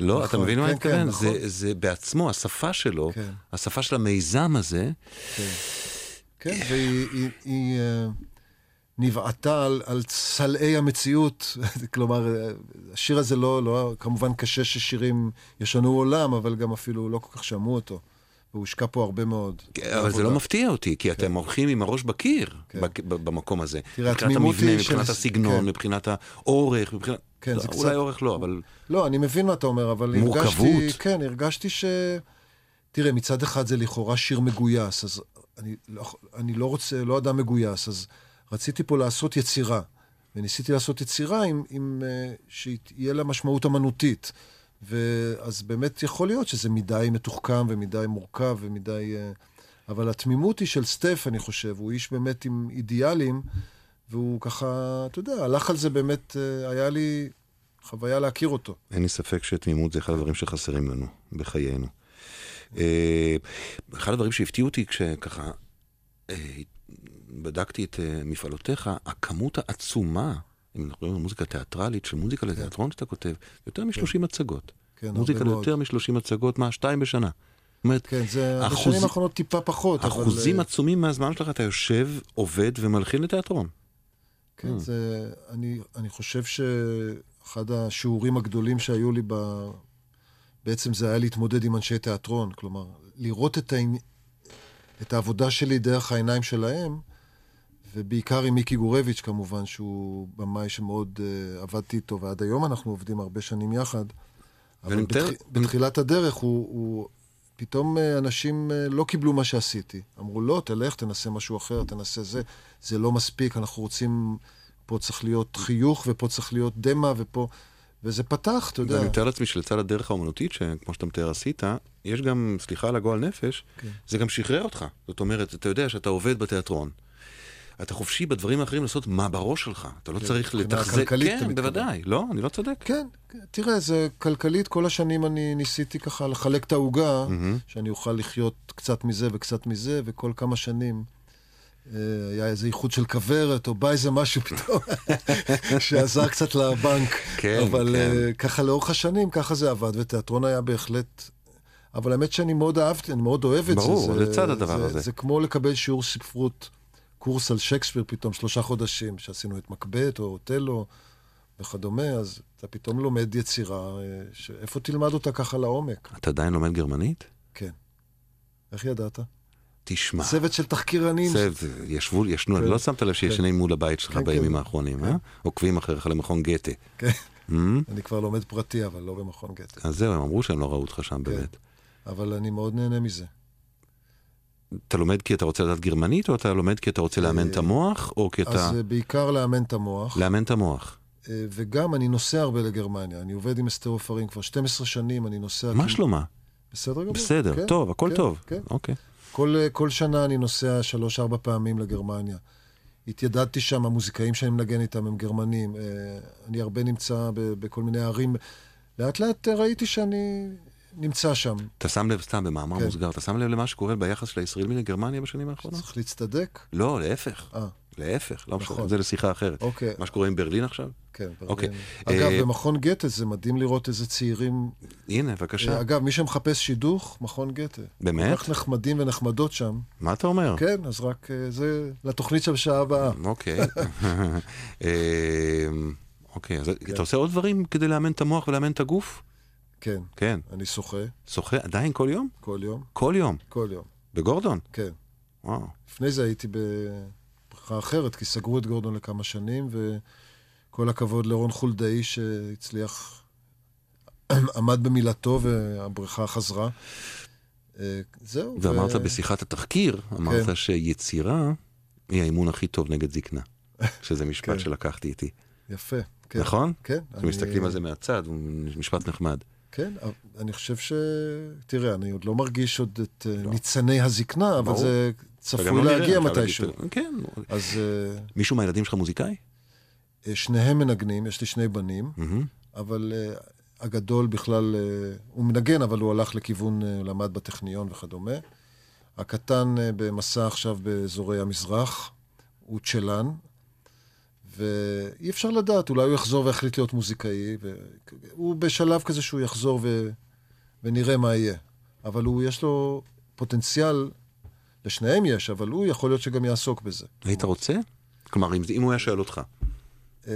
Speaker 2: לא, אתה
Speaker 3: נכון,
Speaker 2: מבין מה
Speaker 3: כן,
Speaker 2: אני מתכוון?
Speaker 3: כן, נכון.
Speaker 2: זה, זה בעצמו, השפה שלו,
Speaker 3: כן.
Speaker 2: השפה של המיזם הזה,
Speaker 3: כן, כן והיא היא, היא, אה, נבעטה על, על צלעי המציאות. [laughs] כלומר, השיר הזה לא, לא, כמובן קשה ששירים ישנו עולם, אבל גם אפילו לא כל כך שמעו אותו. והוא הושקע פה הרבה מאוד.
Speaker 2: כן, אבל זה. לא מפתיע אותי, כי אתם הולכים עם הראש בקיר
Speaker 3: כן.
Speaker 2: במקום הזה.
Speaker 3: תראה,
Speaker 2: מבחינת
Speaker 3: התמימות
Speaker 2: המבנה,
Speaker 3: היא
Speaker 2: מבחינת
Speaker 3: של-
Speaker 2: הסגנון,
Speaker 3: כן.
Speaker 2: מבחינת האורך, מבחינת...
Speaker 3: כן,
Speaker 2: לא,
Speaker 3: זה
Speaker 2: אולי
Speaker 3: קצת-
Speaker 2: אורך לא, אבל...
Speaker 3: לא, אני מבין מה אתה אומר, אבל
Speaker 2: מורכבות.
Speaker 3: הרגשתי... כן, הרגשתי ש... תראה, מצד אחד זה לכאורה שיר מגויס, אז אני לא, אני לא רוצה, לא אדם מגויס, אז רציתי פה לעשות יצירה. וניסיתי לעשות יצירה עם, עם, אה, שיהיה לה משמעות אמנותית. ואז באמת יכול להיות שזה מדי מתוחכם ומדי מורכב ומדי... אה, אבל התמימות היא של סטף, אני חושב. הוא איש באמת עם אידיאלים, והוא ככה, אתה יודע, הלך על זה באמת, אה, היה לי חוויה להכיר אותו.
Speaker 2: אין לי ספק שתמימות זה אחד הדברים שחסרים לנו בחיינו. אחד הדברים שהפתיעו אותי כשככה בדקתי את אה, מפעלותיך, הכמות העצומה, אם אנחנו מדברים על מוזיקה תיאטרלית, של מוזיקה לתיאטרון שאתה כותב, יותר מ-30 הצגות.
Speaker 3: כן,
Speaker 2: מוזיקה. ליותר מ-30 הצגות, מה, שתיים בשנה. זאת אומרת,
Speaker 3: כן, זה
Speaker 2: אחוז-
Speaker 3: בשנים האחרונות טיפה פחות, אבל...
Speaker 2: אחוזים
Speaker 3: אה,
Speaker 2: עצומים מהזמן שלך אתה יושב, עובד ומלחין לתיאטרון.
Speaker 3: כן, זה... אני, אני חושב שאחד השיעורים הגדולים שהיו לי ב... בעצם זה היה להתמודד עם אנשי תיאטרון. כלומר, לראות את, העני... את העבודה שלי דרך העיניים שלהם, ובעיקר עם מיקי גורביץ' כמובן, שהוא במאי שמאוד uh, עבדתי איתו, ועד היום אנחנו עובדים הרבה שנים יחד. אבל בתח... בתחילת הדרך הוא... הוא... פתאום אה, אנשים אה, לא קיבלו מה שעשיתי. אמרו, לא, תלך, תנסה משהו אחר, תנסה זה. זה לא מספיק, אנחנו רוצים... פה צריך להיות חיוך, ופה צריך להיות דמע, ופה... וזה פתח, אתה יודע.
Speaker 2: ואני מתאר לעצמי שלצד הדרך האומנותית, שכמו שאתה מתאר עשית, יש גם, סליחה על הגועל נפש,
Speaker 3: כן.
Speaker 2: זה גם שחרר אותך. זאת אומרת, אתה יודע שאתה עובד בתיאטרון. אתה חופשי בדברים האחרים לעשות מה בראש שלך. אתה לא
Speaker 3: כן,
Speaker 2: צריך לתחזק... כן. בוודאי. לא, אני לא צודק.
Speaker 3: כן, תראה, זה כלכלית, כל השנים אני ניסיתי ככה לחלק את העוגה, שאני אוכל לחיות קצת מזה וקצת מזה, וכל כמה שנים אה, היה איזה איחוד של כוורת, או בא איזה משהו [laughs] פתאום, שעזר קצת לבנק.
Speaker 2: כן,
Speaker 3: אבל
Speaker 2: כן.
Speaker 3: אה, ככה לאורך השנים, ככה זה עבד, ותיאטרון היה בהחלט... אבל האמת שאני מאוד אהבתי, אני מאוד אוהב את
Speaker 2: ברור,
Speaker 3: זה.
Speaker 2: לצד הדבר
Speaker 3: זה,
Speaker 2: הזה.
Speaker 3: זה כמו לקבל שיעור ספרות, קורס על שייקספיר פתאום, שלושה חודשים, שעשינו את מקבט או אוטלו וכדומה, אז אתה פתאום לומד יצירה, אה, שאיפה תלמד אותה ככה לעומק?
Speaker 2: אתה עדיין לומד גרמנית?
Speaker 3: כן. איך ידעת?
Speaker 2: תשמע.
Speaker 3: צוות של תחקירנים.
Speaker 2: צוות, ישבו, ישנו,
Speaker 3: כן.
Speaker 2: לא שמת לב שישנים מול הבית שלך
Speaker 3: כן,
Speaker 2: בימים
Speaker 3: כן.
Speaker 2: האחרונים, אה? עוקבים אחריך למכון גתה.
Speaker 3: כן.
Speaker 2: Hmm?
Speaker 3: אני כבר לומד פרטי, אבל לא במכון גתה.
Speaker 2: אז זהו, הם אמרו שהם לא ראו אותך
Speaker 3: כן.
Speaker 2: שם באמת.
Speaker 3: אבל אני מאוד נהנה מזה.
Speaker 2: אתה לומד כי אתה רוצה לדעת גרמנית, או אתה לומד כי אתה רוצה לאמן את המוח, או כי אתה...
Speaker 3: אז אה, בעיקר לאמן את המוח.
Speaker 2: לאמן את המוח.
Speaker 3: אה, וגם אני נוסע הרבה לגרמניה. אני עובד עם אסתר עופרים כבר 12 שנים, אני נוסע...
Speaker 2: מה שלומה?
Speaker 3: בסדר גמור.
Speaker 2: בסדר,
Speaker 3: כן,
Speaker 2: טוב, הכל
Speaker 3: כן,
Speaker 2: טוב.
Speaker 3: כן.
Speaker 2: אוקיי.
Speaker 3: כל, אה, כל שנה אני נוסע שלוש-ארבע פעמים לגרמניה. התיידדתי שם, המוזיקאים שאני מנגן איתם הם גרמנים. אה, אני הרבה נמצא בכל מיני ערים. לאט לאט אה, ראיתי שאני נמצא שם.
Speaker 2: אתה שם לב, סתם במאמר
Speaker 3: כן.
Speaker 2: מוסגר, אתה שם לב למה שקורה ביחס של הישראלים לגרמניה בשנים האחרונות?
Speaker 3: צריך להצטדק?
Speaker 2: לא, להפך.
Speaker 3: אה,
Speaker 2: להפך, לא
Speaker 3: נכון.
Speaker 2: משנה, זה לשיחה אחרת.
Speaker 3: אוקיי.
Speaker 2: מה שקורה עם ברלין עכשיו?
Speaker 3: כן,
Speaker 2: אוקיי.
Speaker 3: ברלין. אגב,
Speaker 2: אה,
Speaker 3: במכון גתה זה מדהים לראות איזה צעירים...
Speaker 2: הנה, בבקשה.
Speaker 3: אגב, מי שמחפש שידוך, מכון גתה.
Speaker 2: באמת?
Speaker 3: כל כך נחמדים ונחמדות שם.
Speaker 2: מה אתה אומר?
Speaker 3: כן, אז רק אה, זה לתוכנית של השעה הבאה.
Speaker 2: אוקיי. [laughs] אה, אוקיי, אז
Speaker 3: כן.
Speaker 2: אתה עושה עוד דברים כדי לאמן את המוח ולאמן את הגוף?
Speaker 3: כן,
Speaker 2: כן.
Speaker 3: אני שוחה
Speaker 2: שוחה עדיין כל יום?
Speaker 3: כל יום.
Speaker 2: כל יום.
Speaker 3: כל יום,
Speaker 2: בגורדון?
Speaker 3: כן.
Speaker 2: וואו.
Speaker 3: לפני זה הייתי בבריכה אחרת, כי סגרו את גורדון לכמה שנים, וכל הכבוד לרון חולדאי שהצליח, [clears throat] עמד במילתו והבריכה חזרה. אה, זהו.
Speaker 2: ואמרת
Speaker 3: ו-
Speaker 2: בשיחת התחקיר, אמרת
Speaker 3: כן.
Speaker 2: שיצירה היא האימון הכי טוב נגד זקנה. [laughs] שזה משפט
Speaker 3: כן.
Speaker 2: שלקחתי איתי.
Speaker 3: יפה. כן.
Speaker 2: נכון?
Speaker 3: כן.
Speaker 2: כשמסתכלים
Speaker 3: אני-
Speaker 2: על זה מהצד, הוא משפט נחמד.
Speaker 3: כן, אבל אני חושב ש... תראה, אני עוד לא מרגיש עוד את אה, ניצני הזקנה, אבל
Speaker 2: ברור.
Speaker 3: זה
Speaker 2: וגם
Speaker 3: צפוי
Speaker 2: לא נראה,
Speaker 3: להגיע
Speaker 2: חייב
Speaker 3: מתישהו.
Speaker 2: להגיד, כן.
Speaker 3: אז אה,
Speaker 2: מישהו מהילדים שלך מוזיקאי?
Speaker 3: אה, שניהם מנגנים, יש לי שני בנים,
Speaker 2: מהמם.
Speaker 3: אבל אה, הגדול בכלל, אה, הוא מנגן, אבל הוא הלך לכיוון, אה, למד בטכניון וכדומה. הקטן אה, במסע עכשיו באזורי המזרח, הוא צ'לן, ואי אפשר לדעת, אולי הוא יחזור ויחליט להיות מוזיקאי, והוא בשלב כזה שהוא יחזור ו... ונראה מה יהיה. אבל הוא, יש לו פוטנציאל, לשניהם יש, אבל הוא יכול להיות שגם יעסוק בזה.
Speaker 2: היית רוצה? כלומר, אם, אם הוא היה שואל אותך.
Speaker 3: אה,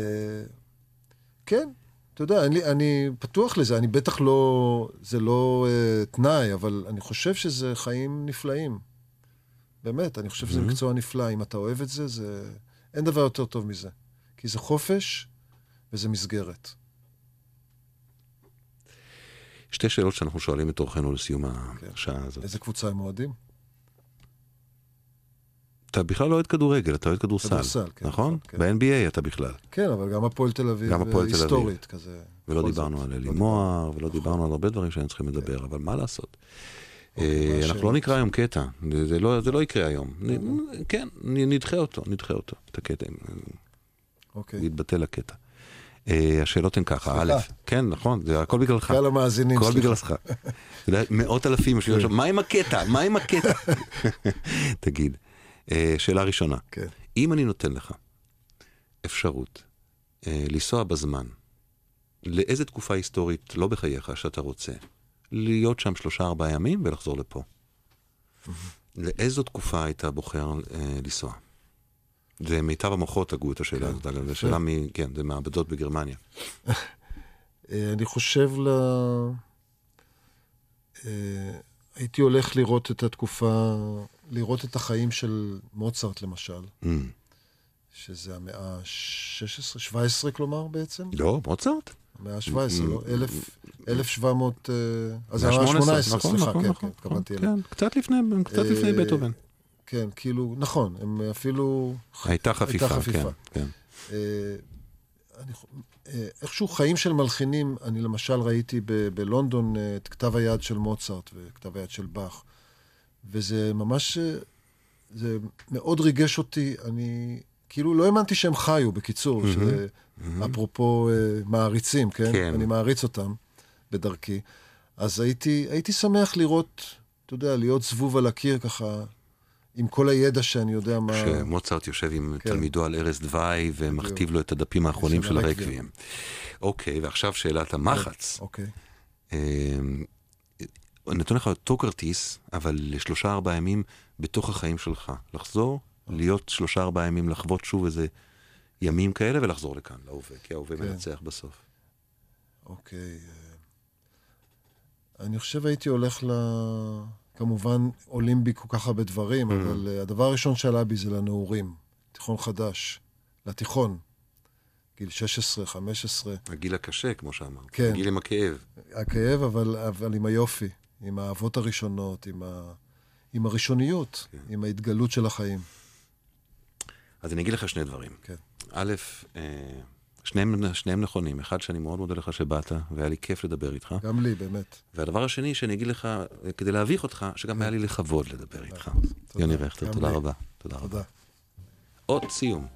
Speaker 3: כן, אתה יודע, אני, אני פתוח לזה, אני בטח לא, זה לא uh, תנאי, אבל אני חושב שזה חיים נפלאים. באמת, אני חושב שזה מקצוע נפלא. אם אתה אוהב את זה, זה... אין דבר יותר טוב מזה. כי זה חופש וזה מסגרת.
Speaker 2: שתי שאלות שאנחנו שואלים את אורחנו לסיום השעה הזאת.
Speaker 3: איזה קבוצה הם אוהדים?
Speaker 2: אתה בכלל לא אוהד כדורגל, אתה אוהד כדורסל.
Speaker 3: כדורסל, כן,
Speaker 2: נכון?
Speaker 3: נכון, כן.
Speaker 2: ב-NBA אתה בכלל.
Speaker 3: כן, אבל גם הפועל תל אביב,
Speaker 2: גם הפועל
Speaker 3: אה,
Speaker 2: תל אביב.
Speaker 3: כזה.
Speaker 2: ולא דיברנו
Speaker 3: זאת,
Speaker 2: על
Speaker 3: לא
Speaker 2: אלי. מוהר, ולא דיברנו על הרבה דברים שהיינו צריכים לדבר, אבל מה לעשות?
Speaker 3: אוקיי,
Speaker 2: אה, אנחנו? לא נקרא היום קטע, זה- לא- זה לא יקרה היום. כן, נדחה אותו, נדחה אותו, את הקטע,
Speaker 3: אוקיי.
Speaker 2: יתבטל הקטע. אה, השאלות הן ככה, א'. כן, נכון, זה הכל בגללך.
Speaker 3: קהל המאזינים,
Speaker 2: הכל
Speaker 3: סליחה.
Speaker 2: בגללך. מאות אלפים יושבים עכשיו, מה עם הקטע? מה עם הקטע? [laughs] תגיד, אה, שאלה ראשונה,
Speaker 3: כן.
Speaker 2: אם אני נותן לך אפשרות אה, לנסוע בזמן, לאיזה תקופה היסטורית, לא בחייך, שאתה רוצה, להיות שם שלושה ארבעה ימים ולחזור לפה, לאיזו תקופה היית בוחר לנסוע? זה מיטב המוחות הגו את השאלה הזאת, אגב, זו שאלה מ... כן, זה מעבדות בגרמניה. [laughs]
Speaker 3: אה, אני חושב ל... אה, הייתי הולך לראות את התקופה, לראות את החיים של מוצרט למשל,
Speaker 2: Mm.
Speaker 3: שזה המאה ה-16, 17 כלומר בעצם?
Speaker 2: לא, מוצרט?
Speaker 3: המאה ה-17, לא? 1,000 1700... אה, אז המאה ה-18,
Speaker 2: נכון,
Speaker 3: סליחה,
Speaker 2: נכון,
Speaker 3: כן,
Speaker 2: נכון,
Speaker 3: כן, התכוונתי.
Speaker 2: כן, קצת לפני, קצת לפני בטהובן.
Speaker 3: כן, כאילו, נכון, הם אפילו...
Speaker 2: הייתה חפיפה, כן,
Speaker 3: חפיפה.
Speaker 2: כן.
Speaker 3: אה, אני, אה, איכשהו חיים של מלחינים, אני למשל ראיתי ב- בלונדון אה, את כתב היד של מוצרט וכתב היד של באך, וזה ממש, אה, זה מאוד ריגש אותי, אני כאילו לא האמנתי שהם חיו, בקיצור, שזה, אפרופו אה, מעריצים, כן?
Speaker 2: כן.
Speaker 3: אני מעריץ אותם בדרכי. אז הייתי, הייתי שמח לראות, אתה יודע, להיות זבוב על הקיר ככה, עם כל הידע שאני יודע מה...
Speaker 2: שמוצרט יושב עם
Speaker 3: כן.
Speaker 2: תלמידו על ערש דווי ומכתיב לו את הדפים האחרונים
Speaker 3: של הרקבים.
Speaker 2: אוקיי, ועכשיו שאלת המחץ.
Speaker 3: אוקיי.
Speaker 2: אה, אני נותן לך אותו כרטיס, אבל לשלושה ארבעה ימים בתוך החיים שלך. לחזור, להיות שלושה ארבעה ימים, לחוות שוב איזה ימים כאלה ולחזור לכאן, להווה, כי ההווה
Speaker 3: כן.
Speaker 2: מנצח בסוף.
Speaker 3: אוקיי. אה, אני חושב הייתי הולך ל... כמובן, עולים בי כל כך הרבה דברים, אבל אה, הדבר הראשון שעלה בי זה לנעורים. תיכון חדש. לתיכון. גיל 16, 15.
Speaker 2: הגיל הקשה, כמו שאמרת.
Speaker 3: כן.
Speaker 2: הגיל עם הכאב.
Speaker 3: הכאב, אבל, אבל עם היופי. עם האהבות הראשונות, עם, ה... עם הראשוניות, עם ההתגלות של החיים.
Speaker 2: אז אני אגיד לך שני דברים.
Speaker 3: כן.
Speaker 2: א', אה, שניהם, שניהם נכונים. אחד, שאני מאוד מודה לך שבאת, והיה לי כיף לדבר איתך.
Speaker 3: גם לי, באמת.
Speaker 2: והדבר השני, שאני אגיד לך, כדי להביך אותך, שגם היה לי לכבוד לדבר איתך.
Speaker 3: תודה.
Speaker 2: יוני רכטר, תודה. רבה. תודה רבה. עוד סיום.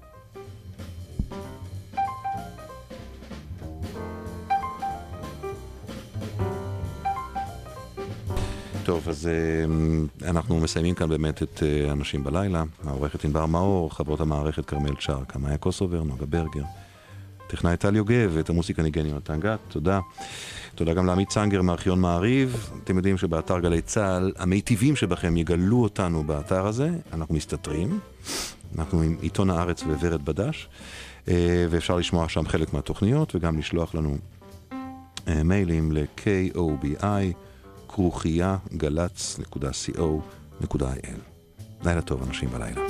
Speaker 2: טוב, אז אה, אנחנו מסיימים כאן באמת את אה, אנשים בלילה. העורכת ענבר מאור, חברות המערכת כרמל צ'רקה, מאיה קוסובר, נוגה ברגר. טכנאי טל יוגב, את המוסיקה ניגן יונתן גת, תודה. תודה גם לעמית צנגר מארכיון מעריב. אתם יודעים שבאתר גלי צה"ל, המיטיבים שבכם יגלו אותנו באתר הזה, אנחנו מסתתרים. אנחנו עם עיתון הארץ וורד בדש, אה, ואפשר לשמוע שם חלק מהתוכניות וגם לשלוח לנו אה, מיילים ל-kobi כרוכיה גל"צ.co.il. לילה טוב, אנשים בלילה.